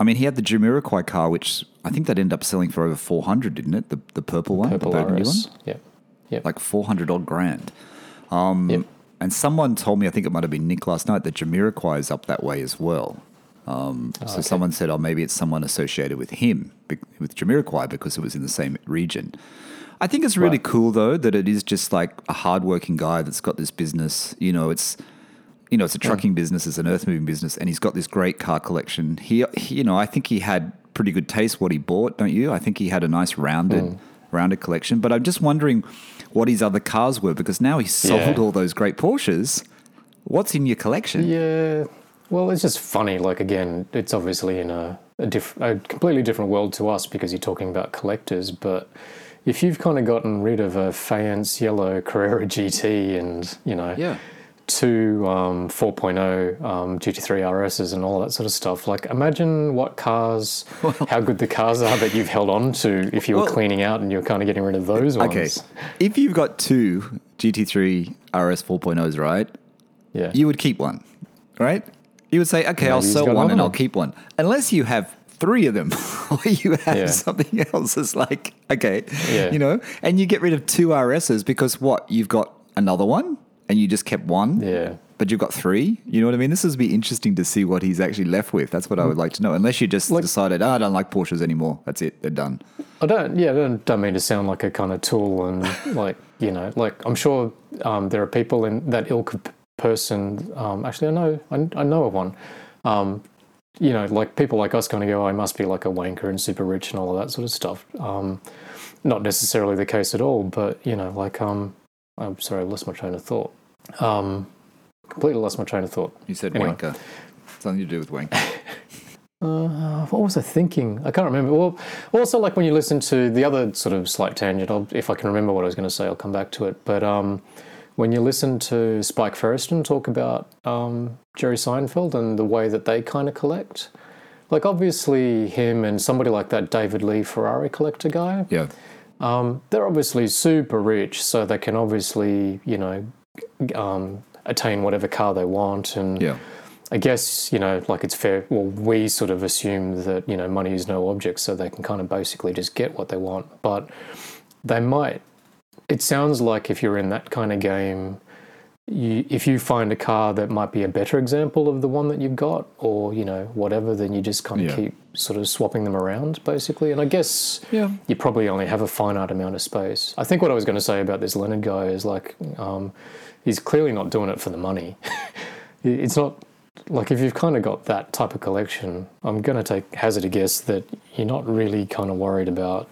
I mean, he had the Jamiroquai car, which I think that ended up selling for over 400, didn't it? The, the purple one, Purple the burgundy RS. one? Yep. Yep. Like 400 odd grand. Um, Yep. And someone told me, I think it might have been Nick last night, that Jamiroquai is up that way as well. Um, so okay. someone said, oh, maybe it's someone associated with him, with Jamiroquai, because it was in the same region. I think it's really Right. cool, though, that it is just like a hardworking guy that's got this business. You know, it's you know, it's a trucking business, it's an earth moving business, and he's got this great car collection. He, he, you know, I think he had pretty good taste what he bought, don't you? I think he had a nice rounded, Hmm. rounded collection. But I'm just wondering what his other cars were because now he's sold Yeah. all those great Porsches. What's in your collection? Yeah. Well, it's just funny. Like again, it's obviously in a a, diff- a completely different world to us because you're talking about collectors. But if you've kind of gotten rid of a Fayence yellow Carrera GT and you know Yeah. Two um, 4.0 um, GT3 RSs and all that sort of stuff. Like, imagine what cars, how good the cars are that you've held on to if you were Well- cleaning out and you're kind of getting rid of those ones. Okay. If you've got two GT3 RS 4.0s, right, Yeah. you would keep one, right? You would say, okay, I'll sell one and I'll keep one. Unless you have three of them or you have Yeah. something else that's like, okay, Yeah. you know, and you get rid of two RSs because what? You've got another one and you just kept one. yeah. But you've got three. You know what I mean? This would be interesting to see what he's actually left with. That's what I would like to know. Unless you just Like- decided, oh, I don't like Porsches anymore. That's it. They're done. I don't, yeah, I don't, don't mean to sound like a kind of tool and like, you know, like I'm sure um, there are people in that ilk person. Um, actually, I know I, I know of one. Um, you know, like people like us kind of go, oh, I must be like a wanker and super rich and all of that sort of stuff. Um, not necessarily the case at all, but you know, like um, I'm sorry, I lost my train of thought. Um, completely lost my train of thought. You said Anyway. wanker. Something to do with wanker. Uh, what was I thinking? I can't remember. Well, also like when you listen to the other sort of slight tangent, I'll, if I can remember what I was going to say, I'll come back to it. But um, when you listen to Spike Feresten talk about um, Jerry Seinfeld and the way that they kind of collect, like obviously him and somebody like that David Lee Ferrari collector guy, yeah. Um, they're obviously super rich, so they can obviously you know um, attain whatever car they want and. Yeah. I guess, you know, like it's fair. Well, we sort of assume that, you know, money is no object, so they can kind of basically just get what they want. But they might, it sounds like if you're in that kind of game, you, if you find a car that might be a better example of the one that you've got or, you know, whatever, then you just kind of Yeah. keep sort of swapping them around, basically. And I guess Yeah. you probably only have a finite amount of space. I think what I was going to say about this Leonard guy is like, um, he's clearly not doing it for the money. it's not like if you've kind of got that type of collection, I'm going to take hazard a guess that you're not really kind of worried about.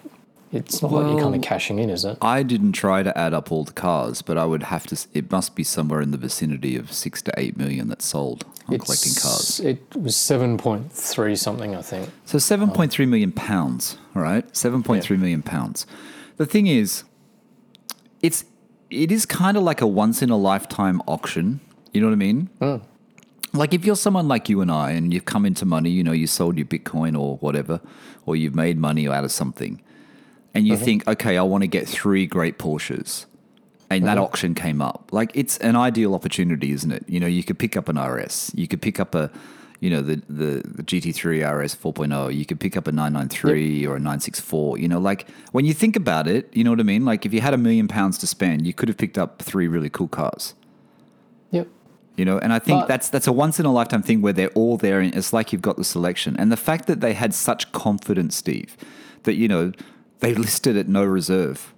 It's not like you're kind of cashing in, is it? I didn't try to add up all the cars, but I would have to. It must be somewhere in the vicinity of six to eight million that's sold on collecting cars. It was seven point three something, I think. So seven point three million pounds. All right, seven point three million pounds. The thing is, it's it is kind of like a once in a lifetime auction. You know what I mean? Hmm. Like if you're someone like you and I, and you've come into money, you know, you sold your Bitcoin or whatever, or you've made money out of something, and you uh-huh. think, okay, I want to get three great Porsches, and that uh-huh. auction came up. Like it's an ideal opportunity, isn't it? You know, you could pick up an RS, you could pick up a, you know, the the, the GT3 RS 4.0, you could pick up a 993 or a 964. You know, like when you think about it, you know what I mean. Like if you had a million pounds to spend, you could have picked up three really cool cars. Yep. You know, and I think But- that's that's a once in a lifetime thing where they're all there, and it's like you've got the selection. And the fact that they had such confidence, Steve, that you know they listed at no reserve,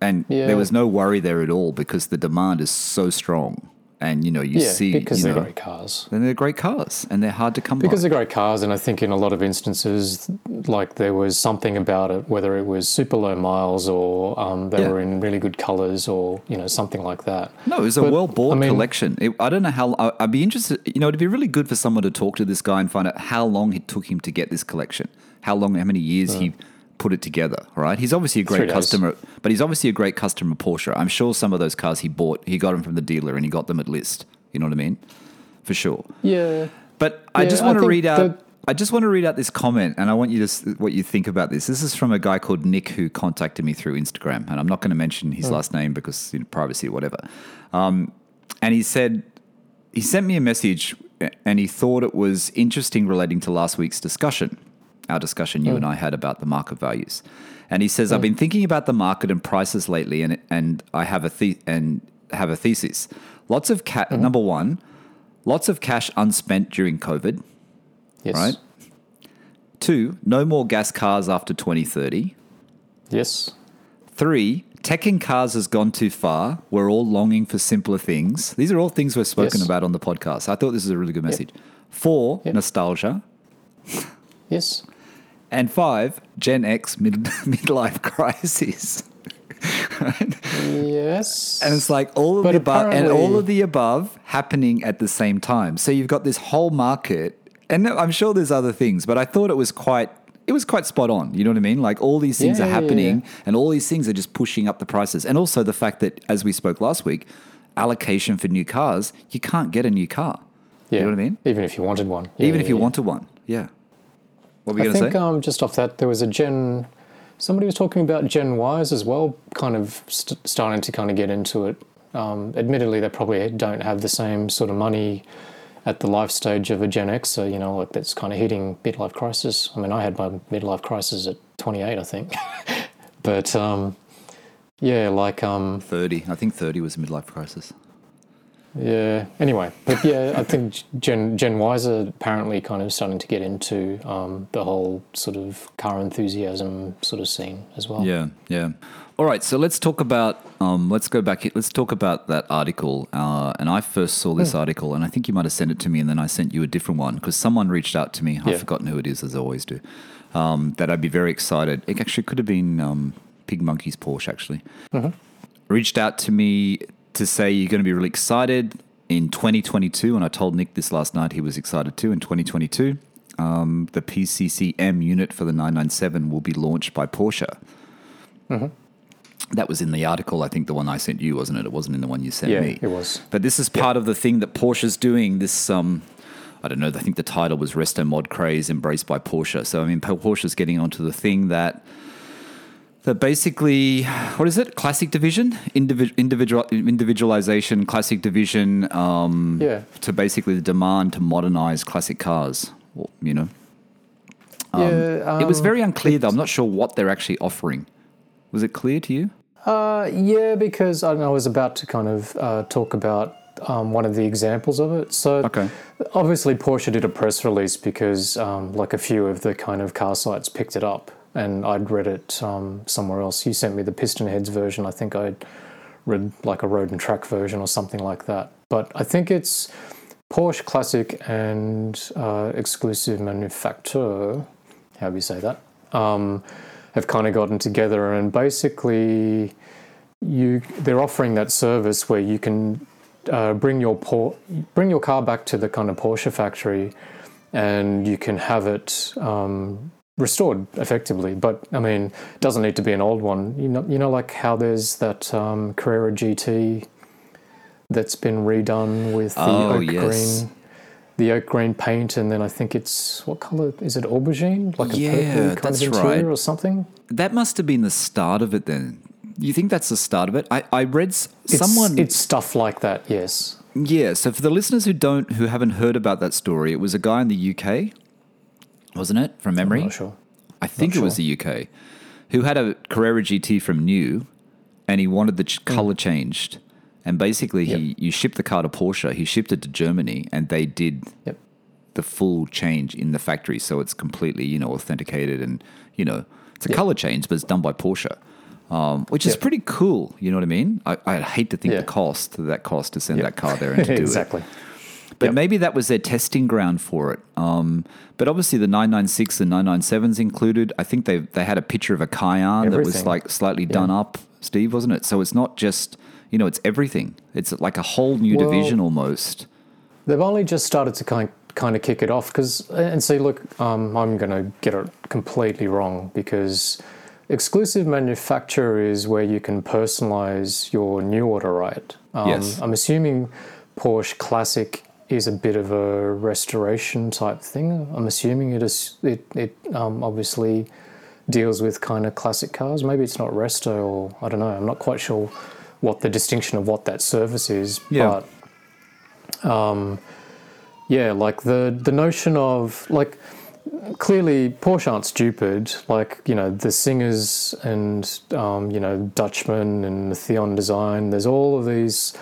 and Yeah. there was no worry there at all because the demand is so strong, and you know you Yeah, see, because you they're know, great cars. and they're great cars, and they're hard to come Because by. they're great cars, and I think in a lot of instances, like there was something about it, whether it was super low miles or um, they Yeah. were in really good colours or you know something like that. No, it was a But, well bought I mean- collection. It, I don't know how. I- I'd be interested. You know, it'd be really good for someone to talk to this guy and find out how long it took him to get this collection. How long? How many years he put it together? Right. He's obviously a great days. customer, but he's obviously a great customer. Porsche. I'm sure some of those cars he bought, he got them from the dealer and he got them at list. You know what I mean? For sure. Yeah, But I Yeah, just I want to read out. that- I just want to read out this comment, and I want you to s- what you think about this. This is from a guy called Nick who contacted me through Instagram, and I'm not going to mention his last name because you know, privacy or whatever. Um, and he said he sent me a message, and he thought it was interesting relating to last week's discussion, our discussion you mm. and I had about the market values. And he says, "I've mm. been thinking about the market and prices lately, and and I have a the- and have a thesis. Lots of cat. Mm-hmm. Number one." Lots of cash unspent during COVID, yes, right? Two, no more gas cars after 2030. yes, Three, tech in cars has gone too far. We're all longing for simpler things. These are all things we've spoken Yes. about on the podcast. I thought this is a really good message. Four, Yep. nostalgia. Yes. And five, Gen X mid- midlife crisis. Yes. And it's like all of But the above and all of the above happening at the same time. So you've got this whole market, and I'm sure there's other things, but I thought it was quite it was quite spot on. You know what I mean? Like all these things Yeah, are yeah, yeah, happening, yeah. and all these things are just pushing up the prices. And also the fact that, as we spoke last week, allocation for new cars, you can't get a new car. yeah. You know what I mean? Even if you wanted one. Even if you wanted one. Yeah. What were I you going think to say? um, just off that, there was a Gen. Somebody was talking about Gen Ys as well, kind of st- starting to kind of get into it. Um, admittedly, they probably don't have the same sort of money at the life stage of a Gen X, so you know, like that's kind of hitting midlife crisis. I mean, I had my midlife crisis at 28, I think, but um, yeah, like um, 30. I think 30 was a midlife crisis. Yeah. Anyway, but yeah, I think Gen Gen Ys are apparently kind of starting to get into um, the whole sort of car enthusiasm sort of scene as well. Yeah, yeah. All right, so let's talk about Um, let's go back. Let's talk about that article. Uh, and I first saw this article, and I think you might have sent it to me, and then I sent you a different one because someone reached out to me. I've Yeah. forgotten who it is, as I always do. Um, that I'd be very excited. It actually could have been um, Pig Monkey's Porsche. Actually, reached out to me to say you're going to be really excited in 2022, and I told Nick this last night. He was excited too. In 2022, um, the PCCM unit for the 997 will be launched by Porsche. That was in the article. I think the one I sent you, wasn't it? It wasn't in the one you sent Yeah, me. it was. But this is part of the thing that Porsche's doing. This, um, I don't know. I think the title was "Resto Mod Craze Embraced by Porsche." So I mean, Porsche's getting onto the thing that that basically, what is it? Classic division, Individ- individual individualization, classic division. Um, Yeah. To basically the demand to modernize classic cars. Well, you know, yeah, it was um, very unclear though. I'm not sure what they're actually offering. Was it clear to you? Uh, yeah, because I, I was about to kind of uh, talk about um, one of the examples of it. So, Okay. obviously, Porsche did a press release because, um, like, a few of the kind of car sites picked it up, and I'd read it um, somewhere else. You sent me the PistonHeads version. I think I'd read like a road and track version or something like that. But I think it's Porsche Classic and uh, exclusive manufacturer. How do you say that? Um, have kind of gotten together and basically you they're offering that service where you can uh, bring your por- bring your car back to the kind of Porsche factory and you can have it um, restored effectively. But I mean, it doesn't need to be an old one. You know, you know, like how there's that um, Carrera GT that's been redone with the Oh, oak yes. green. The oak green paint, and then I think it's what color is it? Aubergine, like a purple kind of interior right. or something. That must have been the start of it then. You think that's the start of it? I, I read s- It's, someone. it's stuff like that, yes. yeah. So for the listeners who don't, who haven't heard about that story, it was a guy in the UK, wasn't it? From memory, I'm not sure. I think it was the UK, who had a Carrera GT from new, and he wanted the ch- color changed, and basically he you shipped the car to Porsche, he shipped it to Germany, and they did Yep. the full change in the factory, so it's completely you know authenticated and you know it's a Yeah. color change, but it's done by Porsche, um, which is pretty cool. You know what I mean? I, I hate to think Yeah. the cost that cost to send that car there and to do it. exactly. But Yep. maybe that was their testing ground for it. Um, but obviously the 996 and 997s included. I think they they had a picture of a Cayenne that was like slightly done up, Steve, wasn't it? So it's not just you know it's everything. It's like a whole new Well- division almost. They've only just started to kind kind of kick it off because and see, look, um, I'm going to get it completely wrong because exclusive manufacturer is where you can personalize your new order, right? Um, Yes. I'm assuming Porsche Classic is a bit of a restoration type thing. I'm assuming it is. It it um, obviously deals with kind of classic cars. Maybe it's not resto or I don't know. I'm not quite sure what the distinction of what that service is. Yeah. But yeah, like the the notion of like clearly Porsche aren't stupid. Like you know the singers and um, you know Dutchman and Theon Design. There's all of these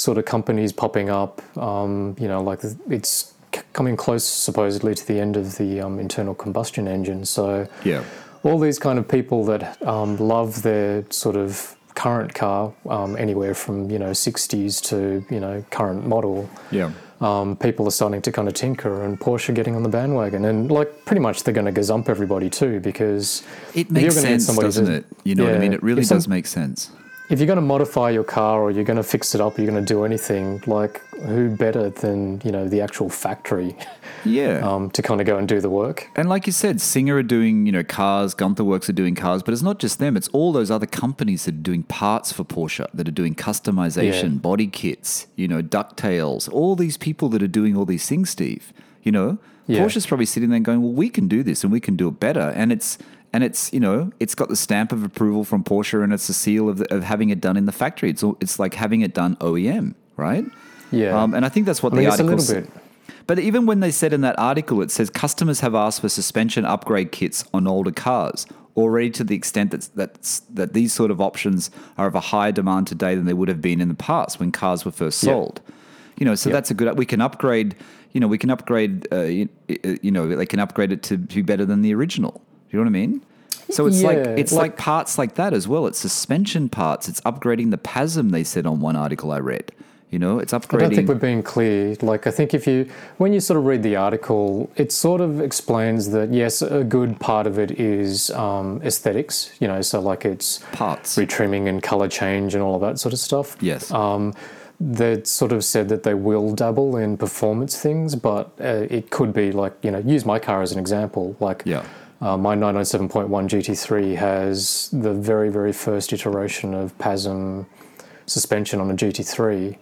sort of companies popping up. Um, you know, like it's coming close supposedly to the end of the um, internal combustion engine. So Yeah. all these kind of people that um, love their sort of current car, um, anywhere from you know 60s to you know current model. Yeah. Um, people are starting to kind of tinker, and Porsche are getting on the bandwagon, and like pretty much they're going to gazump everybody too, because It makes sense, doesn't to- it? You know what I mean? It really if some- does make sense. If you're going to modify your car or you're going to fix it up, or you're going to do anything, like who better than you know the actual factory Yeah. um, to kind of go and do the work? And like you said, Singer are doing, you know, cars, Gunther Werks are doing cars, but it's not just them, it's all those other companies that are doing parts for Porsche, that are doing customization, Yeah. body kits, you know, ducktails, all these people that are doing all these things, Steve. You know? Yeah. Porsche's probably sitting there going, Well, we can do this and we can do it better. And it's and it's, you know, it's got the stamp of approval from Porsche and it's the seal of, the, of having it done in the factory. It's all, it's like having it done OEM, right? Yeah, Um, and I think that's what I the article bit. but even when they said in that article, it says customers have asked for suspension upgrade kits on older cars, already to the extent that that's, that these sort of options are of a higher demand today than they would have been in the past when cars were first Yeah. sold. You know, so Yeah. that's a good. We can upgrade. You know, we can upgrade. Uh, you, you know, they can upgrade it to be better than the original. You know what I mean? So it's like it's like, like- parts like that as well. It's suspension parts. It's upgrading the PASM. They said on one article I read. You know, it's upgrading. I don't think we're being clear. Like, I think if you, when you sort of read the article, it sort of explains that yes, a good part of it is um, aesthetics. You know, so like it's Parts. retrimming and color change and all of that sort of stuff. Yes. Um, they sort of said that they will dabble in performance things, but uh, it could be like you know, use my car as an example. Like, Yeah. Uh, my 997.1 GT3 has the very, very first iteration of PASM suspension on a GT3,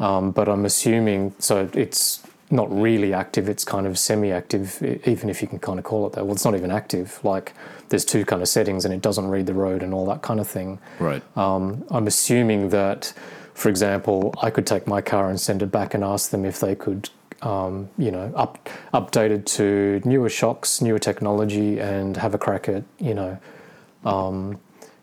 um, but I'm assuming so it's not really active. It's kind of semi-active, e- even if you can kind of call it that. Well, it's not even active. Like there's two kind of settings, and it doesn't read the road and all that kind of thing. right. Um, I'm assuming that, for example, I could take my car and send it back and ask them if they could, um, you know, up update it to newer shocks, newer technology, and have a crack at, you know, um,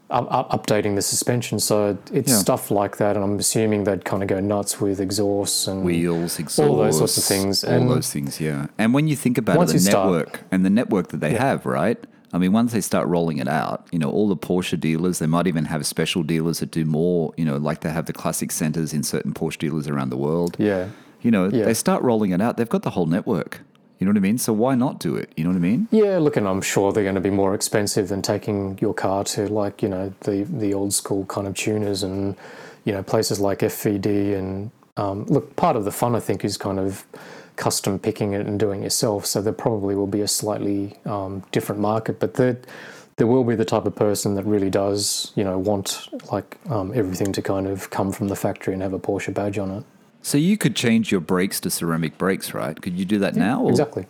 up, up, updating the suspension. So it's Yeah. stuff like that, and I'm assuming they'd kind of go nuts with exhausts and Wheels, exhaust, all those sorts of things. All And- those things, yeah. And when you think about it, the you start- network and the network that they Yeah. have, right? I mean, once they start rolling it out, you know, all the Porsche dealers, they might even have special dealers that do more, you know, like they have the classic centers in certain Porsche dealers around the world. Yeah. You know, Yeah. they start rolling it out, they've got the whole network. You know what I mean? So why not do it? You know what I mean? Yeah, look, and I'm sure they're going to be more expensive than taking your car to like you know the the old school kind of tuners and you know places like FVD and um, look, part of the fun I think is kind of custom picking it and doing it yourself. So there probably will be a slightly um, different market, but there there will be the type of person that really does you know want like um, everything to kind of come from the factory and have a Porsche badge on it. So you could change your brakes to ceramic brakes, right? Could you do that now? or- Exactly.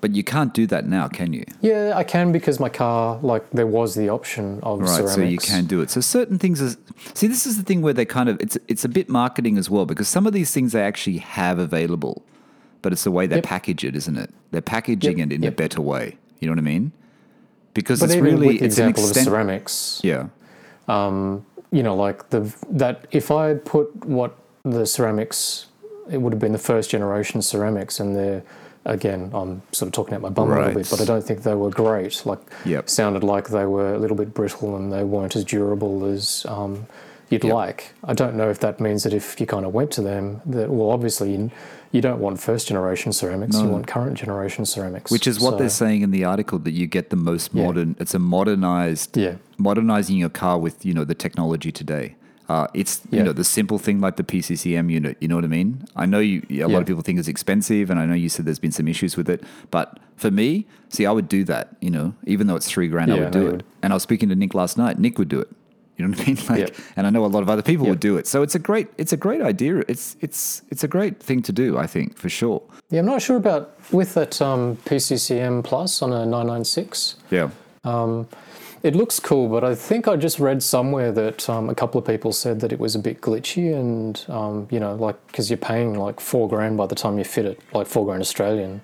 But you can't do that now, can you? Yeah, I can because my car like there was the option of Right, ceramics. so you can do it. So certain things is see this is the thing where they kind of it's it's a bit marketing as well because some of these things they actually have available, but it's the way they Yep. package it, isn't it? They're packaging Yep, it in a better way. You know what I mean? Because But it's really it's an example of ceramics, yeah, um, you know, like the that if I put what the ceramics, it would have been the first generation ceramics, and they're again, I'm sort of talking out my bum a little bit, but I don't think they were great. Like, Yep. sounded like they were a little bit brittle and they weren't as durable as um, you'd Yep. like. I don't know if that means that if you kind of went to them, that well, obviously you, you don't want first generation ceramics, you want current generation ceramics, which is what So, they're saying in the article that you get the most Yeah. modern. It's a modernized, Yeah. modernizing your car with you know the technology today. Uh, it's you Yeah. know the simple thing like the PCCM unit. You know what I mean? I know you. A lot of people think it's expensive, and I know you said there's been some issues with it. But for me, see, I would do that. You know, even though it's three grand, I would do you it. would. And I was speaking to Nick last night. Nick would do it. You know what I mean? Like, Yep. and I know a lot of other people Yep. would do it. So it's a great, it's a great idea. It's it's it's a great thing to do. I think for sure. Yeah, I'm not sure about with that um, PCCM Plus on a 996. Yeah. Um, it looks cool, but I think I just read somewhere that um, a couple of people said that it was a bit glitchy, and um, you know, like because you're paying like four grand by the time you fit it, like four grand Australian,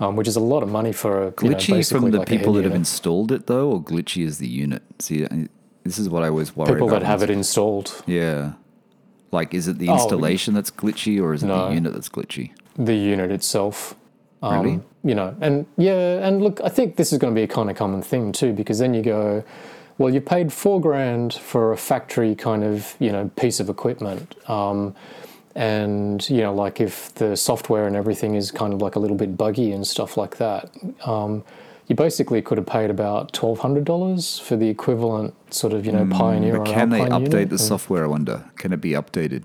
um, which is a lot of money for a you know, glitchy from the like people that have installed it though, or glitchy is the unit? See, this is what I always worry people about. that have it installed. Yeah. Like, is it the Oh, installation that's glitchy, or is it No. the unit that's glitchy? the unit itself. Um, Really? You know, and yeah, and look, I think this is going to be a kind of common thing too, because then you go, well, you paid four grand for a factory kind of you know piece of equipment, um, and you know, like if the software and everything is kind of like a little bit buggy and stuff like that. Um, you basically could have paid about twelve hundred dollars for the equivalent sort of you know Pioneer Mm, But or can they update unit, the software? I wonder. Can it be updated?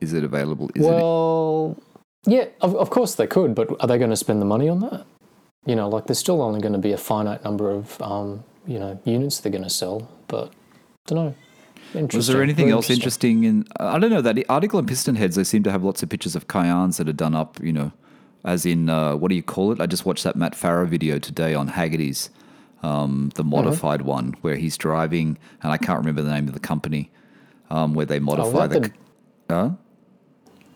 Is it available? Is well, yeah, of, of course they could, but are they going to spend the money on that? You know, like there's still only going to be a finite number of, um, you know, units they're going to sell. But I don't know. Was there anything else interesting in? I don't know that article on PistonHeads. They seem to have lots of pictures of Cayennes that are done up. You know, as in uh, what do you call it? I just watched that Matt Farah video today on Hagerty's, um, the modified one where he's driving, and I can't remember the name of the company, um, where they modify that the. the- Huh?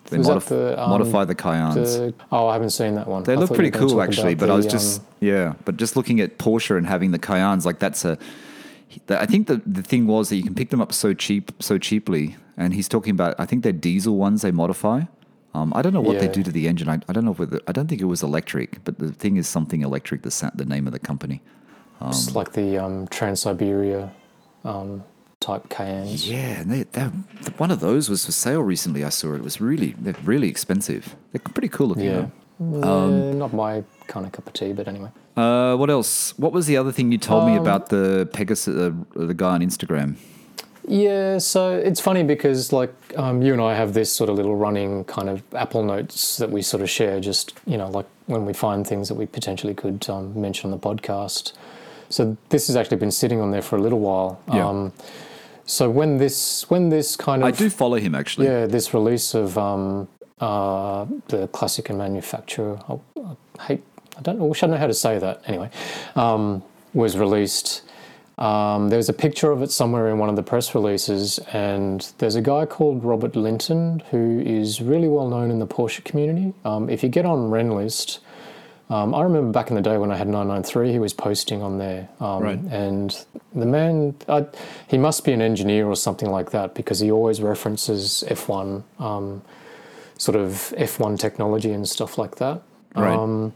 They modif- the, um, modify the Cayennes. The, oh, I haven't seen that one. They I look pretty cool actually, but I was just um, yeah, but just looking at Porsche and having the Cayennes, like that's a. I think the the thing was that you can pick them up so cheap, so cheaply, and he's talking about. I think they're diesel ones they modify. Um, I don't know what they do to the engine. I, I don't know whether I don't think it was electric, but the thing is something electric. The the name of the company. Just like the um, Transsyberia um, type Cayennes. Yeah, and they, they, one of those was for sale recently. I saw it. It was really, they're really expensive. They're pretty cool looking. Yeah. though. Eh, not my kind of cup of tea, but anyway. Uh, what else? What was the other thing you told me Um, about the Pegasus, uh, the guy on Instagram? Yeah, so it's funny because like um, you and I have this sort of little running kind of Apple notes that we sort of share. Just you know, like when we find things that we potentially could um, mention on the podcast. So this has actually been sitting on there for a little while. Yeah. Um, so when this when this kind of I do follow him actually. yeah this release of um, uh, the classic and manufacturer I, I hate I don't know I don't know how to say that anyway um, was released. Um, there's a picture of it somewhere in one of the press releases, and there's a guy called Robert Linton who is really well known in the Porsche community. Um, if you get on Rennlist, um, I remember back in the day when I had 993, he was posting on there. Um, Right. And the man, I, he must be an engineer or something like that because he always references F1, um, sort of F1 technology and stuff like that. Right. Um,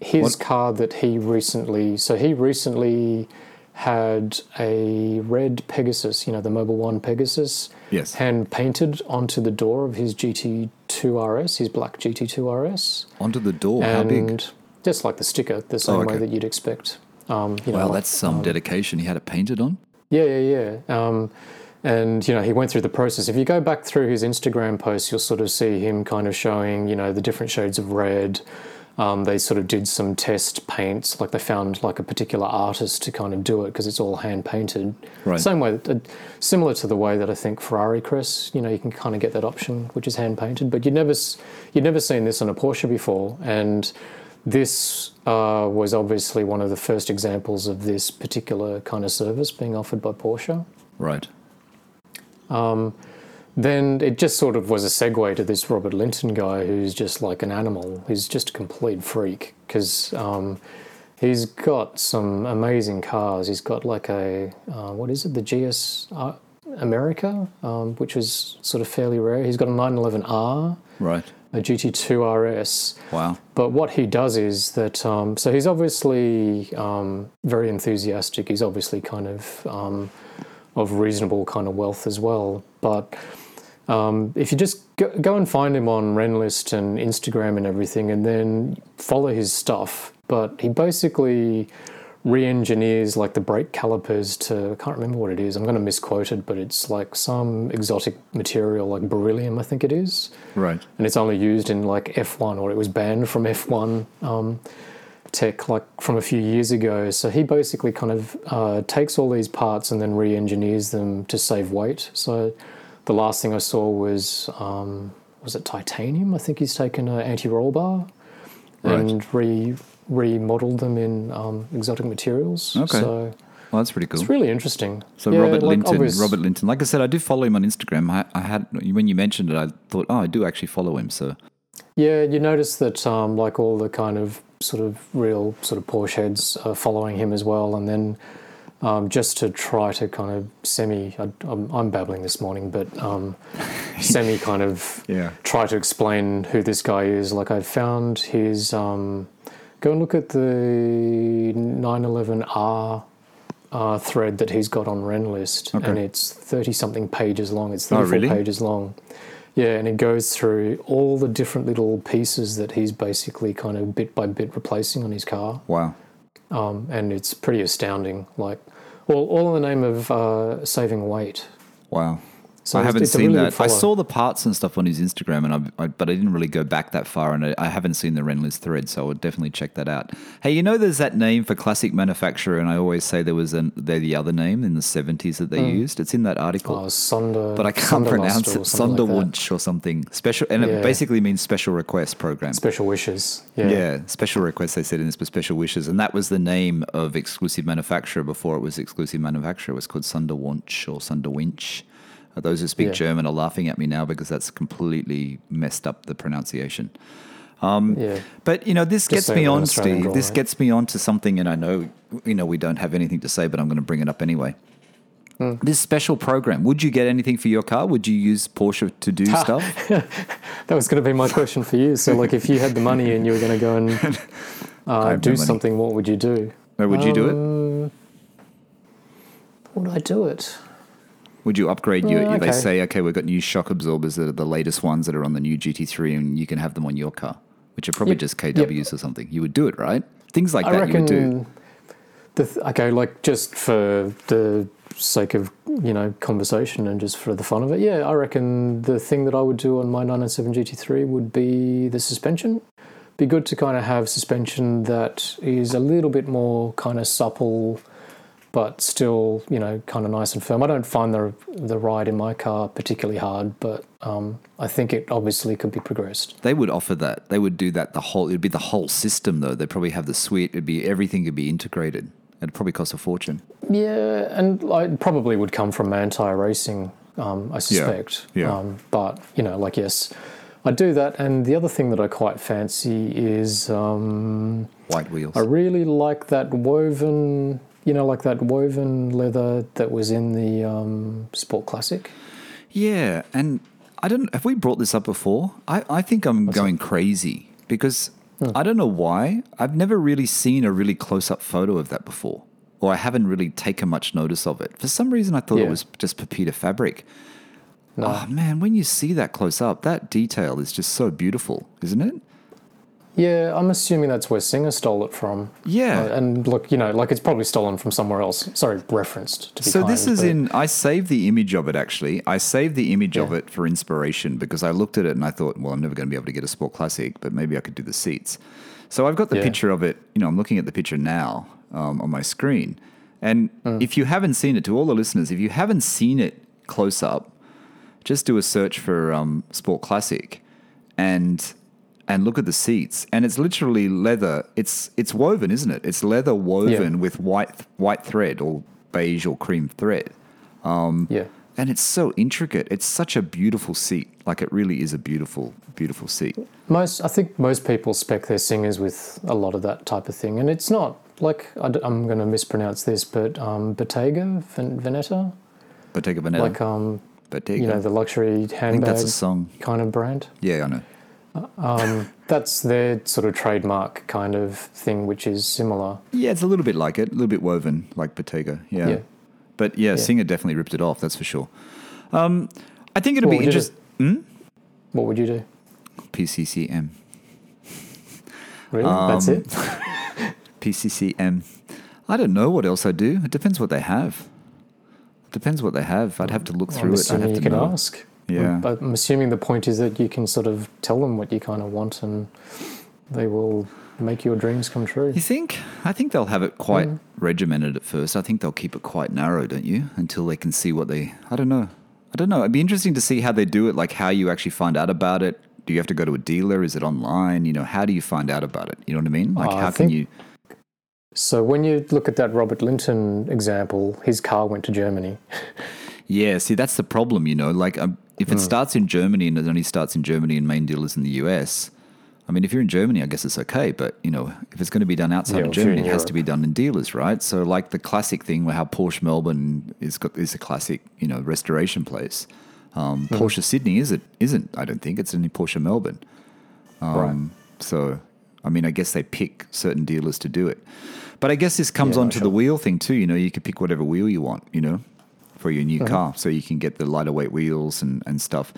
his What- car that he recently, so he recently had a red Pegasus, you know, the Mobil 1 Pegasus, Yes. hand painted onto the door of his GT2 RS, his black GT2 RS Onto the door. How big? just like the sticker, the same Oh, way that you'd expect. Um, you know, Wow, like- that's some dedication. He had it painted on. yeah, yeah, yeah. Um, and you know, he went through the process. If you go back through his Instagram posts, you'll sort of see him kind of showing, you know, the different shades of red. Um, they sort of did some test paints, like they found like a particular artist to kind of do it because it's all hand painted. Right. Same way, uh, similar to the way that I think Ferrari Chris, you know, you can kind of get that option, which is hand painted. But you'd never, you'd never seen this on a Porsche before, and this uh, was obviously one of the first examples of this particular kind of service being offered by Porsche. Right. Then it just sort of was a segue to this Robert Linton guy who's just like an animal. He's just a complete freak because um, he's got some amazing cars. He's got like a, uh, what is it, the GS uh, America, um, which was sort of fairly rare. He's got a 911R, Right. a GT2 RS. Wow. But what he does is that, um, so he's obviously um, very enthusiastic. He's obviously kind of um, of reasonable kind of wealth as well. But um, if you just go, go and find him on Rennlist and Instagram and everything, and then follow his stuff. But he basically re-engineers like the brake calipers to I can't remember what it is. I'm going to misquote it, but it's like some exotic material like beryllium, I think it is Right. and it's only used in like F1 or it was banned from F1 um, tech like from a few years ago. So he basically kind of uh, takes all these parts and then re-engineers them to save weight. So the last thing I saw was um, was it titanium? I think he's taken an anti-roll bar and re remodeled them in um, exotic materials. Okay. So Well, that's pretty cool. it's really interesting. So Yeah, Robert like Linton, Robert Linton. Like I said, I do follow him on Instagram. I, I had when you mentioned it, I thought, oh, I do actually follow him. So Yeah, you notice that um, like all the kind of sort of real sort of Porsche heads are following him as well, and then um, just to try to kind of semi, I, I'm, I'm babbling this morning, but um, semi kind of Yeah. try to explain who this guy is. Like I found his, um, go and look at the 911R. Uh, thread that he's got on Rennlist, Okay. and it's thirty something pages long. It's Oh, thirty-four really? pages long. Yeah, and it goes through all the different little pieces that he's basically kind of bit by bit replacing on his car, wow. Um, and it's pretty astounding. Like, all, all in the name of uh, saving weight. Wow. So I haven't it's seen really that. I saw the parts and stuff on his Instagram, and I, I but I didn't really go back that far, and I, I haven't seen the Rennlist thread, so I would definitely check that out. Hey, you know, there's that name for classic manufacturer, and I always say there was an, they're the other name in the 70s that they hmm. used. It's in that article. Oh, Sonder, but I can't Sonderlust pronounce it. something like. Sonderwunsch or something special, and it basically means special request program. Special wishes. Yeah. Yeah, special requests they said in this, but special wishes, and that was the name of exclusive manufacturer before it was exclusive manufacturer. It was called Sonderwunsch or Sonderwinch. Those who speak Yeah. German are laughing at me now because that's completely messed up the pronunciation. Um, yeah. But you know, this gets me it with an on, Steve. drawl, This right? gets me on to something, and I know you know we don't have anything to say, but I'm going to bring it up anyway. Hmm. This special program. Would you get anything for your car? Would you use Porsche to do stuff? That was going to be my question for you. So, like, if you had the money and you were going to go and uh, do something, what would you do? Or would you do it? Um, Would I do it? Would you upgrade your? Oh, yeah, They say, okay, we've got new shock absorbers that are the latest ones that are on the new GT3, and you can have them on your car, which are probably Yep, just yep. KWs or something. You would do it, right? Things like I that you would do. The th- okay, like just for the sake of you know conversation and just for the fun of it, yeah, I reckon the thing that I would do on my 997 GT3 would be the suspension. Be good to kind of have suspension that is a little bit more kind of supple, but still you know kind of nice and firm. I don't find the the ride in my car particularly hard, but um, I think it obviously could be progressed. They would offer that. They would do that. The whole it'd be the whole system though. They'd probably have the suite. It'd be everything. Could be integrated. It'd probably cost a fortune. Yeah, and I probably would come from Manthey Racing, um, I suspect. yeah. Um, but you know, like yes, I do that. And the other thing that I quite fancy is um, White wheels. I really like that woven. You know, like that woven leather that was in the um, Sport Classic. Yeah, and I don't. Have we brought this up before? I, I think I'm going crazy because I don't know why. I've never really seen a really close up photo of that before, or I haven't really taken much notice of it. For some reason, I thought it was just Pepita fabric. No, Oh man, when you see that close up, that detail is just so beautiful, isn't it? Yeah, I'm assuming that's where Singer stole it from. Yeah. Uh, and look, you know, like it's probably stolen from somewhere else. Sorry, referenced to be So kind, this is in. I saved the image of it actually. I saved the image of it for inspiration because I looked at it and I thought, well, I'm never going to be able to get a Sport Classic, but maybe I could do the seats. So I've got the Yeah. picture of it. You know, I'm looking at the picture now um, on my screen. And Hmm. if you haven't seen it, to all the listeners, if you haven't seen it close up, just do a search for um, Sport Classic, and and look at the seats. And it's literally leather. It's it's woven, isn't it? It's leather woven with white white thread or beige or cream thread. yeah. And it's so intricate. It's such a beautiful seat. Like it really is a beautiful, beautiful seat. Most, I think most people spec their singers with a lot of that type of thing, and it's not like I am going to mispronounce this, but um, Bottega Ven- Veneta, Bottega Veneta. like um, Bottega. you know, the luxury I think handbag that's a song. kind of brand. Yeah, I know. Um, that's their sort of trademark kind of thing, which is similar. Yeah, it's a little bit like it, a little bit woven like Bottega. Yeah. Yeah. But yeah, Singer definitely ripped it off, that's for sure. Um, I think it'll What be would you do? interesting. What would you do? PCCM. Really? that's Um, it. PCCM. I don't know what else I do. It depends what they have. It depends what they have. I'd have to look I'm through it. I'd have you to can know. ask. Yeah. But I'm assuming the point is that you can sort of tell them what you kind of want, and they will make your dreams come true. You think? I think they'll have it quite regimented at first. I think they'll keep it quite narrow, don't you? Until they can see what they. I don't know. I don't know. It'd be interesting to see how they do it, like how you actually find out about it. Do you have to go to a dealer? Is it online? You know, how do you find out about it? You know what I mean? Like, how can you. So when you look at that Robert Linton example, his car went to Germany. Yeah, see, that's the problem, you know. Like, um, if Hmm. it starts in Germany and it only starts in Germany and main dealers in the US, I mean, if you're in Germany, I guess it's okay. But, you know, if it's going to be done outside Yeah, of if you're in Germany, it has to be done in dealers, right? So, like the classic thing where how Porsche Melbourne is, got, is a classic, you know, restoration place. Um, Mm-hmm. Porsche Sydney is it isn't I don't think it's only Porsche Melbourne. Um, So I mean I guess they pick certain dealers to do it, but I guess this comes Yeah, onto the wheel thing too. You know you can pick whatever wheel you want. You know for your Mm-hmm. new car, so you can get the lighter weight wheels and and stuff.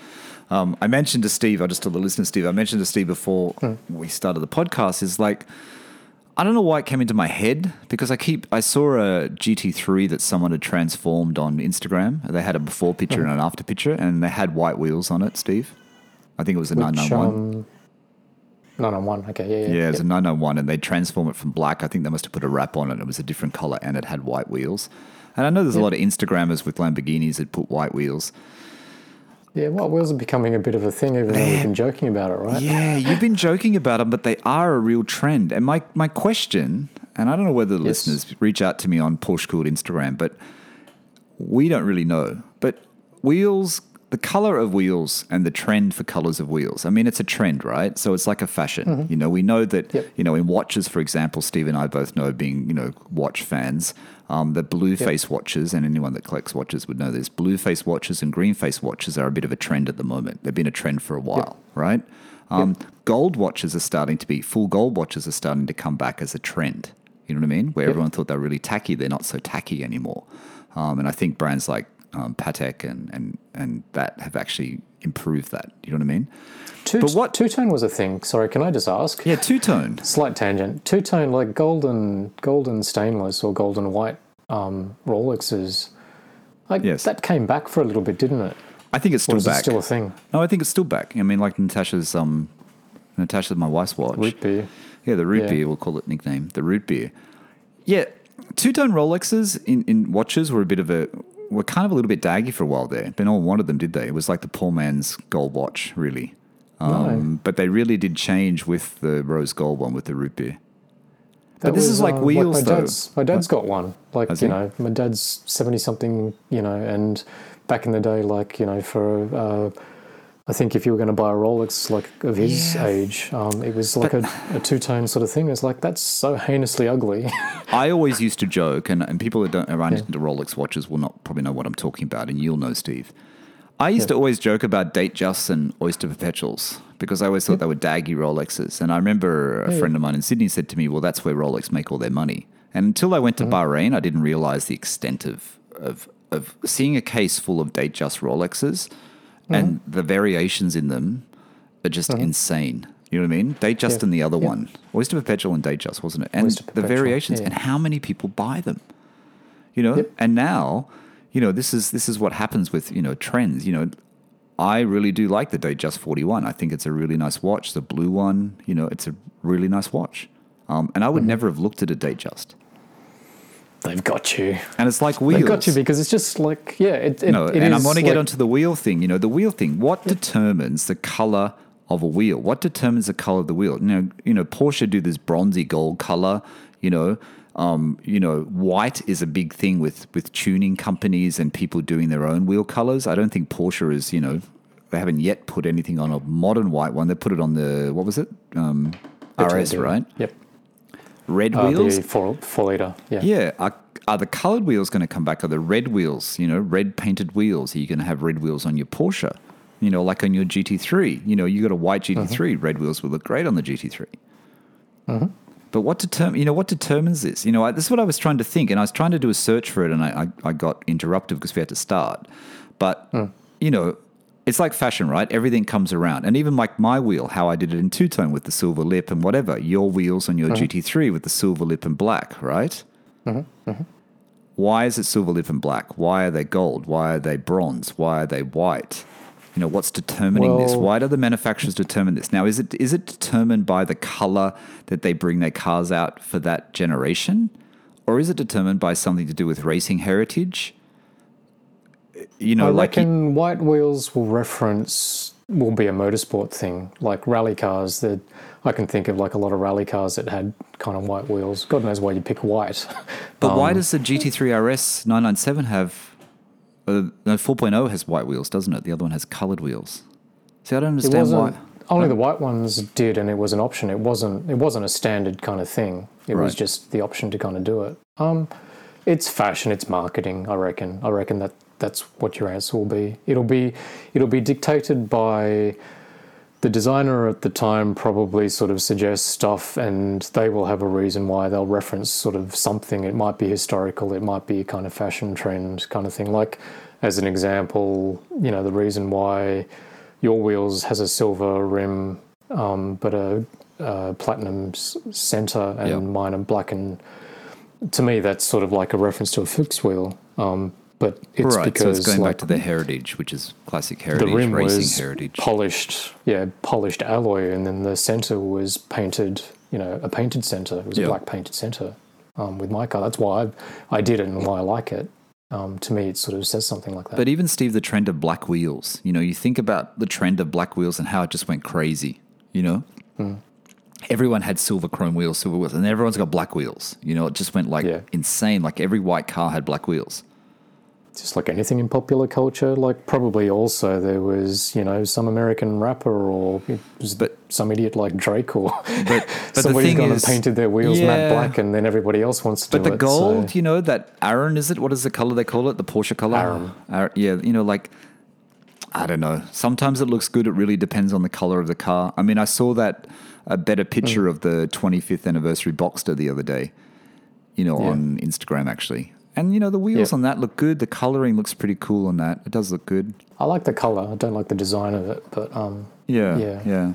Um, I mentioned to Steve, I just told the listener Steve, I mentioned to Steve before Hmm. we started the podcast is like. I don't know why it came into my head because I keep I saw a GT3 that someone had transformed on Instagram. They had a before picture and an after picture, and they had white wheels on it. Steve, I think it was a Which, 991. um, 991, okay, yeah, yeah. yeah, it was a 991, and they transformed it from black. I think they must have put a wrap on it. It was a different color, and it had white wheels. And I know there's a lot of Instagrammers with Lamborghinis that put white wheels. Yeah, white wheels are becoming a bit of a thing, even though we've been joking about it, right? Yeah, you've been joking about them, but they are a real trend. And my, my question, and I don't know whether the Yes. listeners reach out to me on Porsche Cooled Instagram, but we don't really know. But wheels, the color of wheels and the trend for colors of wheels, I mean, it's a trend, right? So it's like a fashion. You know, we know that, Yep. you know, in watches, for example, Steve and I both know, being, you know, watch fans, um, the blue face watches, and anyone that collects watches would know this blue face watches and green face watches are a bit of a trend at the moment. They've been a trend for a while, right? Um, Gold watches are starting to be, full gold watches are starting to come back as a trend. You know what I mean? Where everyone thought they were really tacky, they're not so tacky anymore. Um, and I think brands like um, Patek and, and and that have actually improved that. You know what I mean? Two, But what- two tone was a thing? Sorry, can I just ask? Yeah, two tone. Slight tangent. Two tone, like golden, golden stainless or golden white um, Rolexes. Like Yes. that came back for a little bit, didn't it? I think it's still is it back. still a thing? no, I think it's still back. I mean, like Natasha's um, Natasha's my wife's watch. Root beer. Yeah, the root Yeah. beer, we'll call it nickname, the root beer. Yeah, two tone Rolexes in, in watches were a bit of a, were kind of a little bit daggy for a while there. But no one wanted them, did they? It was like the poor man's gold watch, really. Um, But they really did change with the rose gold one with the root beer. That this is like uh, wheels, my though. dad's, my dad's got one. Like you know, my dad's seventy something. You know, and back in the day, like you know, for uh, I think if you were going to buy a Rolex like of his Yeah. age, um, it was like a, a two tone sort of thing. It's like that's so heinously ugly. I always used to joke, and, and people that don't around into Rolex watches will not probably know what I'm talking about, and you'll know, Steve. I used to always joke about date justs and oyster perpetuals because I always thought they were daggy Rolexes. And I remember a friend of mine in Sydney said to me, "Well, that's where Rolex make all their money." And until I went to Bahrain, I didn't realize the extent of of of seeing a case full of date just Rolexes and the variations in them are just insane. You know what I mean? Date just Yeah. and the other Yeah. one, oyster perpetual and date just, wasn't it? And the variations yeah. and how many people buy them you know Yep. and now you know this is this is what happens with you know trends you know i really do like the datejust 41 i think it's a really nice watch the blue one you know it's a really nice watch um, and i Mm-hmm. would never have looked at a datejust They've got you. and it's like wheels They've got you because it's just like yeah. It, it, no, it and I is want to get like- onto the wheel thing. You know, the wheel thing. What determines the color of a wheel? What determines the color of the wheel? You know, you know, Porsche do this bronzy gold color. You know, um, you know, white is a big thing with with tuning companies and people doing their own wheel colors. I don't think Porsche is. You know, they haven't yet put anything on a modern white one. They put it on the what was it? Um, RS, right? Yep. Red Uh, wheels. the four four liter. Yeah. Yeah. Are, are the colored wheels going to come back? Are the red wheels, you know, red painted wheels? Are you going to have red wheels on your Porsche? You know, like on your GT3. You know, you got a white GT3. Mm-hmm. Red wheels will look great on the GT3. Mm-hmm. But what determine? You know, what determines this? You know, I, this is what I was trying to think, and I was trying to do a search for it, and I, I, I got interrupted because we had to start. But mm. you know, it's like fashion, right? Everything comes around, and even like my wheel, how I did it in two tone with the silver lip and whatever. Your wheels on your mm-hmm. GT3 with the silver lip and black, right? Mm-hmm, mm-hmm. Why is it silver lip and black? Why are they gold? Why are they bronze? Why are they white? You know, what's determining this? Why do the manufacturers determine this? Now, is it is it determined by the color that they bring their cars out for that generation? Or is it determined by something to do with racing heritage? You know, I like reckon white wheels will reference will be a motorsport thing, like rally cars. That I can think of like a lot of rally cars that had kind of white wheels. God knows why you pick white. But Um, why does the GT3 RS 997 have? Uh, no, 4.0 has white wheels, doesn't it? The other one has colored wheels. See, I don't understand why. only the white ones did, and it was an option. It wasn't. It wasn't a standard kind of thing. It was just the option to kind of do it. Um, it's fashion. It's marketing. I reckon. I reckon that that's what your answer will be. It'll be. It'll be dictated by the designer at the time probably sort of suggests stuff and they will have a reason why they'll reference sort of something it might be historical it might be a kind of fashion trend kind of thing like as an example you know the reason why your wheels has a silver rim um, but a, a platinum center and Yep. mine are black and to me that's sort of like a reference to a fixed wheel um, but it's right, because so it's going like, back to the heritage, which is classic heritage, the rim racing was heritage. polished, yeah, polished alloy, and then the center was painted, you know, a painted center. It was Yeah. a black painted center um, with my car. That's why I, I did it and why I like it. Um, to me, it sort of says something like that. But even Steve, the trend of black wheels, you know, you think about the trend of black wheels and how it just went crazy, you know? Hmm. Everyone had silver chrome wheels, silver wheels, and everyone's got black wheels. You know, it just went like Yeah. insane. Like every white car had black wheels. Just like anything in popular culture, like probably also there was, you know, some American rapper or it was But- some idiot like Drake or But, but somebody's gone is, and painted their wheels matte black, and then everybody else wants to But do the it. gold, so- you know, that Aaron, is it? What is the color they call it? The Porsche color? Aurum. Ar- yeah, you know, like, I don't know. Sometimes it looks good. It really depends on the color of the car. I mean, I saw that a better picture Mm. of the 25th anniversary Boxster the other day. you know, Yeah. on Instagram actually. And you know, the wheels Yeah. on that look good. The coloring looks pretty cool on that. It does look good. I like the color. I don't like the design of it, but um, Yeah, Yeah. yeah.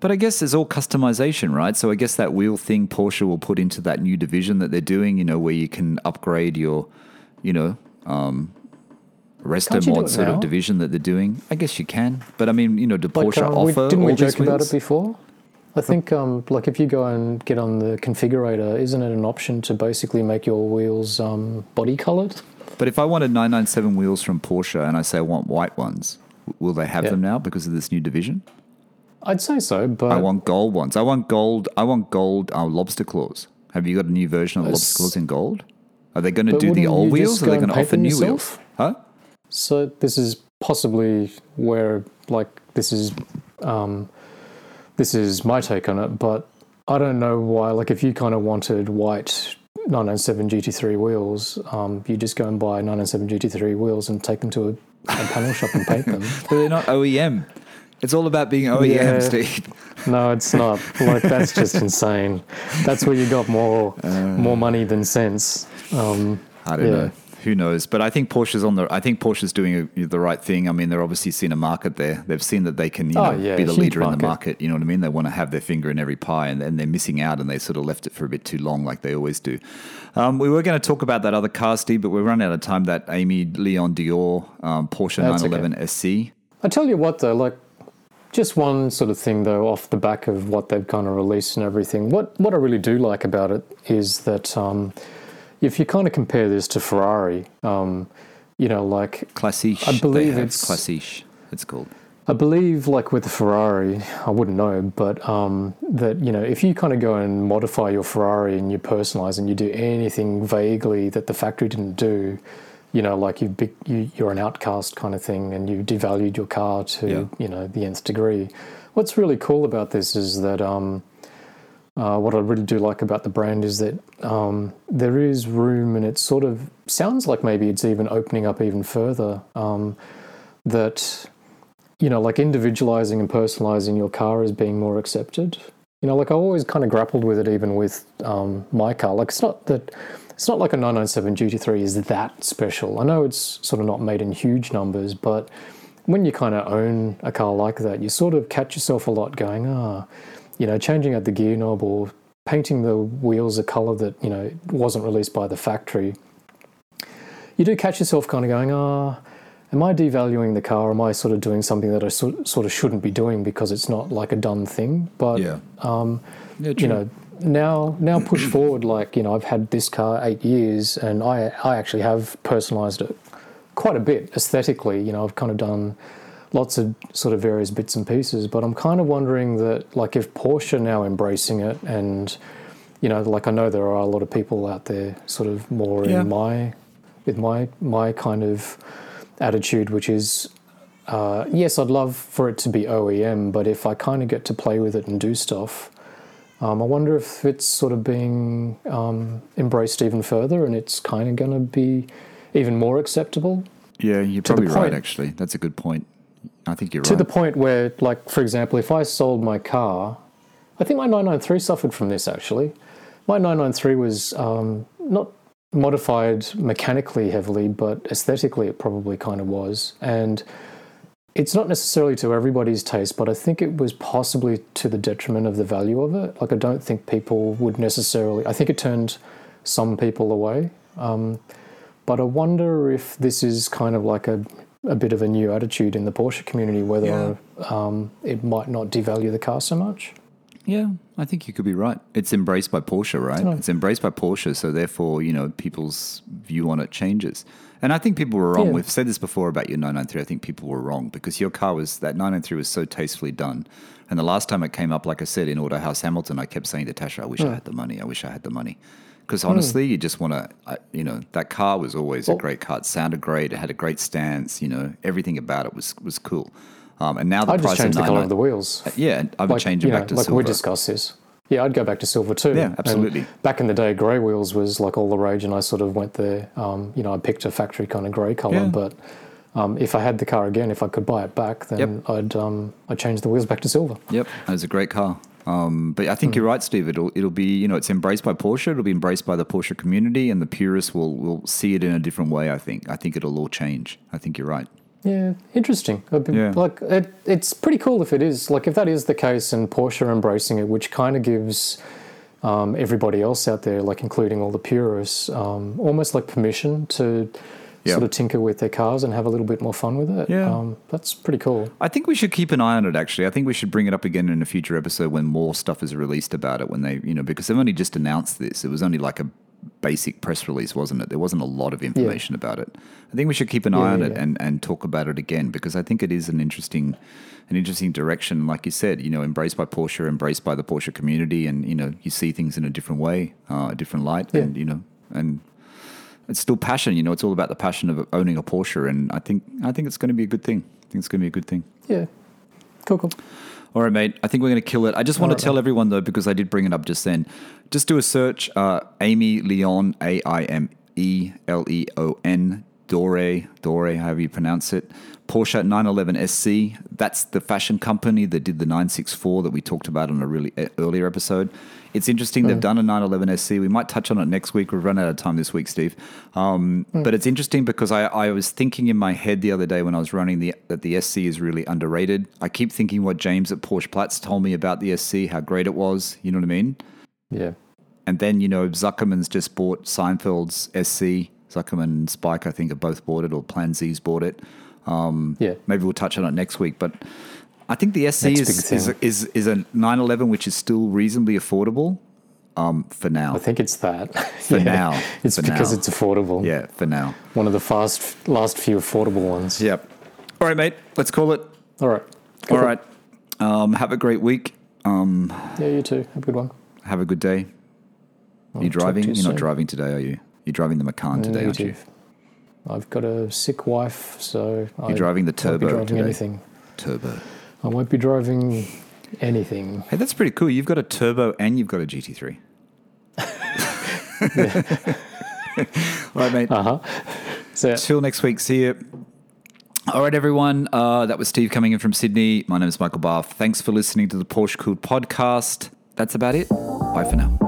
But I guess there's all customization, right? So I guess that wheel thing Porsche will put into that new division that they're doing, you know, where you can upgrade your, you know, um, resto Can't you do mod sort now? of division that they're doing. I guess you can. But I mean, you know, do like Porsche um, we, offer didn't we joke about it before? I think um, like if you go and get on the configurator, isn't it an option to basically make your wheels um, body colored? But if I wanted 997 wheels from Porsche and I say I want white ones, will they have Yeah. them now because of this new division? I'd say so, but I want gold ones. I want gold. I want gold uh, lobster claws. Have you got a new version of lobster claws in gold? Are they going to do the old wheels? Or are they going to offer new yourself? wheels? Huh? So this is possibly where, like, this is, um, this is my take on it. But I don't know why. Like, if you kind of wanted white 997 GT3 wheels, um, you just go and buy 997 GT3 wheels and take them to a, a panel shop and paint them. But they're not OEM. It's all about being OEM, Yeah. Steve. No, it's not. Like, that's just insane. That's where you got more, more money than sense. Um, I don't Yeah. know. Who knows? But I think Porsche's on the. I think Porsche's doing a, the right thing. I mean, they're obviously seeing a market there. They've seen that they can, you Oh, know, yeah, be the leader in the market. market. You know what I mean? They want to have their finger in every pie, and then they're missing out, and they sort of left it for a bit too long, like they always do. Um, we were going to talk about that other car, Steve, but we're running out of time. That Aimé Leon Dore um, Porsche That's okay. 911 SC. I tell you what, though, like just one sort of thing, though, off the back of what they've kind of released and everything. What what I really do like about it is that um, if you kind of compare this to Ferrari, um, you know, like Classiche. I believe it's- Classiche. It's called. I believe, like with the Ferrari, I wouldn't know, but um, that you know, if you kind of go and modify your Ferrari and you personalize and you do anything vaguely that the factory didn't do, you know, like you, you you're an outcast kind of thing, and you devalued your car to Yeah. you know the nth degree. What's really cool about this is that um, uh, what I really do like about the brand is that um, there is room, and it sort of sounds like maybe it's even opening up even further. Um, that you know, like individualizing and personalizing your car is being more accepted. You know, like I always kind of grappled with it, even with um, my car. Like it's not that it's not like a 997 GT3 is that special. I know it's sort of not made in huge numbers, but when you kind of own a car like that, you sort of catch yourself a lot going, ah, you know, changing out the gear knob or painting the wheels a color that you know wasn't released by the factory. You do catch yourself kind of going, ah, am I devaluing the car? Am I sort of doing something that I sort sort of shouldn't be doing because it's not like a done thing? But Yeah. um, Yeah, you know, now now push forward. Like you know, I've had this car eight years, and I I actually have personalised it quite a bit aesthetically. You know, I've kind of done lots of sort of various bits and pieces. But I'm kind of wondering that, like, if Porsche are now embracing it, and you know, like I know there are a lot of people out there, sort of more Yeah. in my with my my kind of attitude, which is. Uh, yes, I'd love for it to be OEM, but if I kind of get to play with it and do stuff, um, I wonder if it's sort of being um, embraced even further and it's kind of going to be even more acceptable Yeah, you're probably right, actually. That's a good point. I think you're to right. the point where, like, for example, if I sold my car, I think my 993 suffered from this actually. My 993 was um, not modified mechanically heavily, but aesthetically it probably kind of was. And it's not necessarily to everybody's taste, but I think it was possibly to the detriment of the value of it. Like, I don't think people would necessarily, I think it turned some people away. Um, but I wonder if this is kind of like a, a bit of a new attitude in the Porsche community, whether um, it might not devalue the car so much. Yeah, I think you could be right. It's embraced by Porsche, right? Dunno. It's embraced by Porsche, so therefore, you know, people's view on it changes. And I think people were wrong. Yeah. We've said this before about your 993. I think people were wrong because your car was that 993 was so tastefully done. And the last time it came up, like I said, in Autohouse Hamilton, I kept saying to Tasha, I wish I had the money. I wish I had the money. Because honestly, you just want to, you know, that car was always a great car. It sounded great. It had a great stance. You know, everything about it was was cool. Um, and now the I'd just change the colour of the wheels. yeah, I would Like, change it you know, back to like silver. we discussed this. Yeah, I'd go back to silver too. Yeah, And absolutely. back in the day, grey wheels was like all the rage, and I sort of went there. Um, you know, I picked a factory kind of grey colour, Yeah. but um, if I had the car again, if I could buy it back, then Yep. I'd um, I'd change the wheels back to silver. Yep, it was a great car. Um, but I think you're right, Steve. It'll it'll be you know it's embraced by Porsche. It'll be embraced by the Porsche community, and the purists will will see it in a different way. I think. I think it'll all change. I think you're right. Yeah, interesting. Be- Yeah. Like it, it's pretty cool if it is. Like if that is the case, and Porsche are embracing it, which kind of gives um, everybody else out there, like including all the purists, um, almost like permission to Yeah. sort of tinker with their cars and have a little bit more fun with it. Yeah. um, that's pretty cool. I think we should keep an eye on it. Actually, I think we should bring it up again in a future episode when more stuff is released about it. When they, you know, because they've only just announced this. It was only like a basic press release, wasn't it? There wasn't a lot of information about it. I think we should keep an eye on yeah, it and, and talk about it again because I think it is an interesting, an interesting direction. Like you said, you know, embraced by Porsche, embraced by the Porsche community, and you know, you see things in a different way, uh, a different light, Yeah. and you know, and it's still passion. You know, it's all about the passion of owning a Porsche, and I think I think it's going to be a good thing. I think it's going to be a good thing. Yeah, cool, cool. All right, mate. I think we're going to kill it. I just want All to right, tell everyone though, because I did bring it up just then. Just do a search. Uh, Aimé Leon, A I M E L E O N, Dore, Dore, however you pronounce it. Porsche 911 SC. That's the fashion company that did the 964 that we talked about on a really uh, earlier episode. It's interesting. They've hmm. done a 911 SC. We might touch on it next week. We've run out of time this week, Steve. Um, hmm. But it's interesting because I, I was thinking in my head the other day when I was running the that the SC is really underrated. I keep thinking what James at Porsche Platz told me about the SC, how great it was. You know what I mean? Yeah, And then, you know, Zuckerman's just bought Seinfeld's SC. Zuckerman and Spike, I think, have both bought it, or Plan Z's bought it. Um, yeah. Maybe we'll touch on it next week. But I think the SC is, is, is, is a 911 which is still reasonably affordable um, for now. I think it's that. For now. it's For because now. it's affordable. Yeah, for now. one of the fast last few affordable ones. Yep. All right, mate. Let's call it. All right. All right. Um, have a great week. Um, Yeah, you too. Have a good one. have a good day. I'll you driving? You're you not driving today, are you? You're driving the Macan today, aren't you? I've got a sick wife, so I You're driving the turbo driving today. anything. Turbo. I won't be driving anything. Hey, that's pretty cool. You've got a turbo and you've got a GT3. All right, mate. Uh huh. So Till next week. See you. All right, everyone. Uh, that was Steve coming in from Sydney. My name is Michael Barth. Thanks for listening to the Porsche Cooled podcast. That's about it. Bye for now.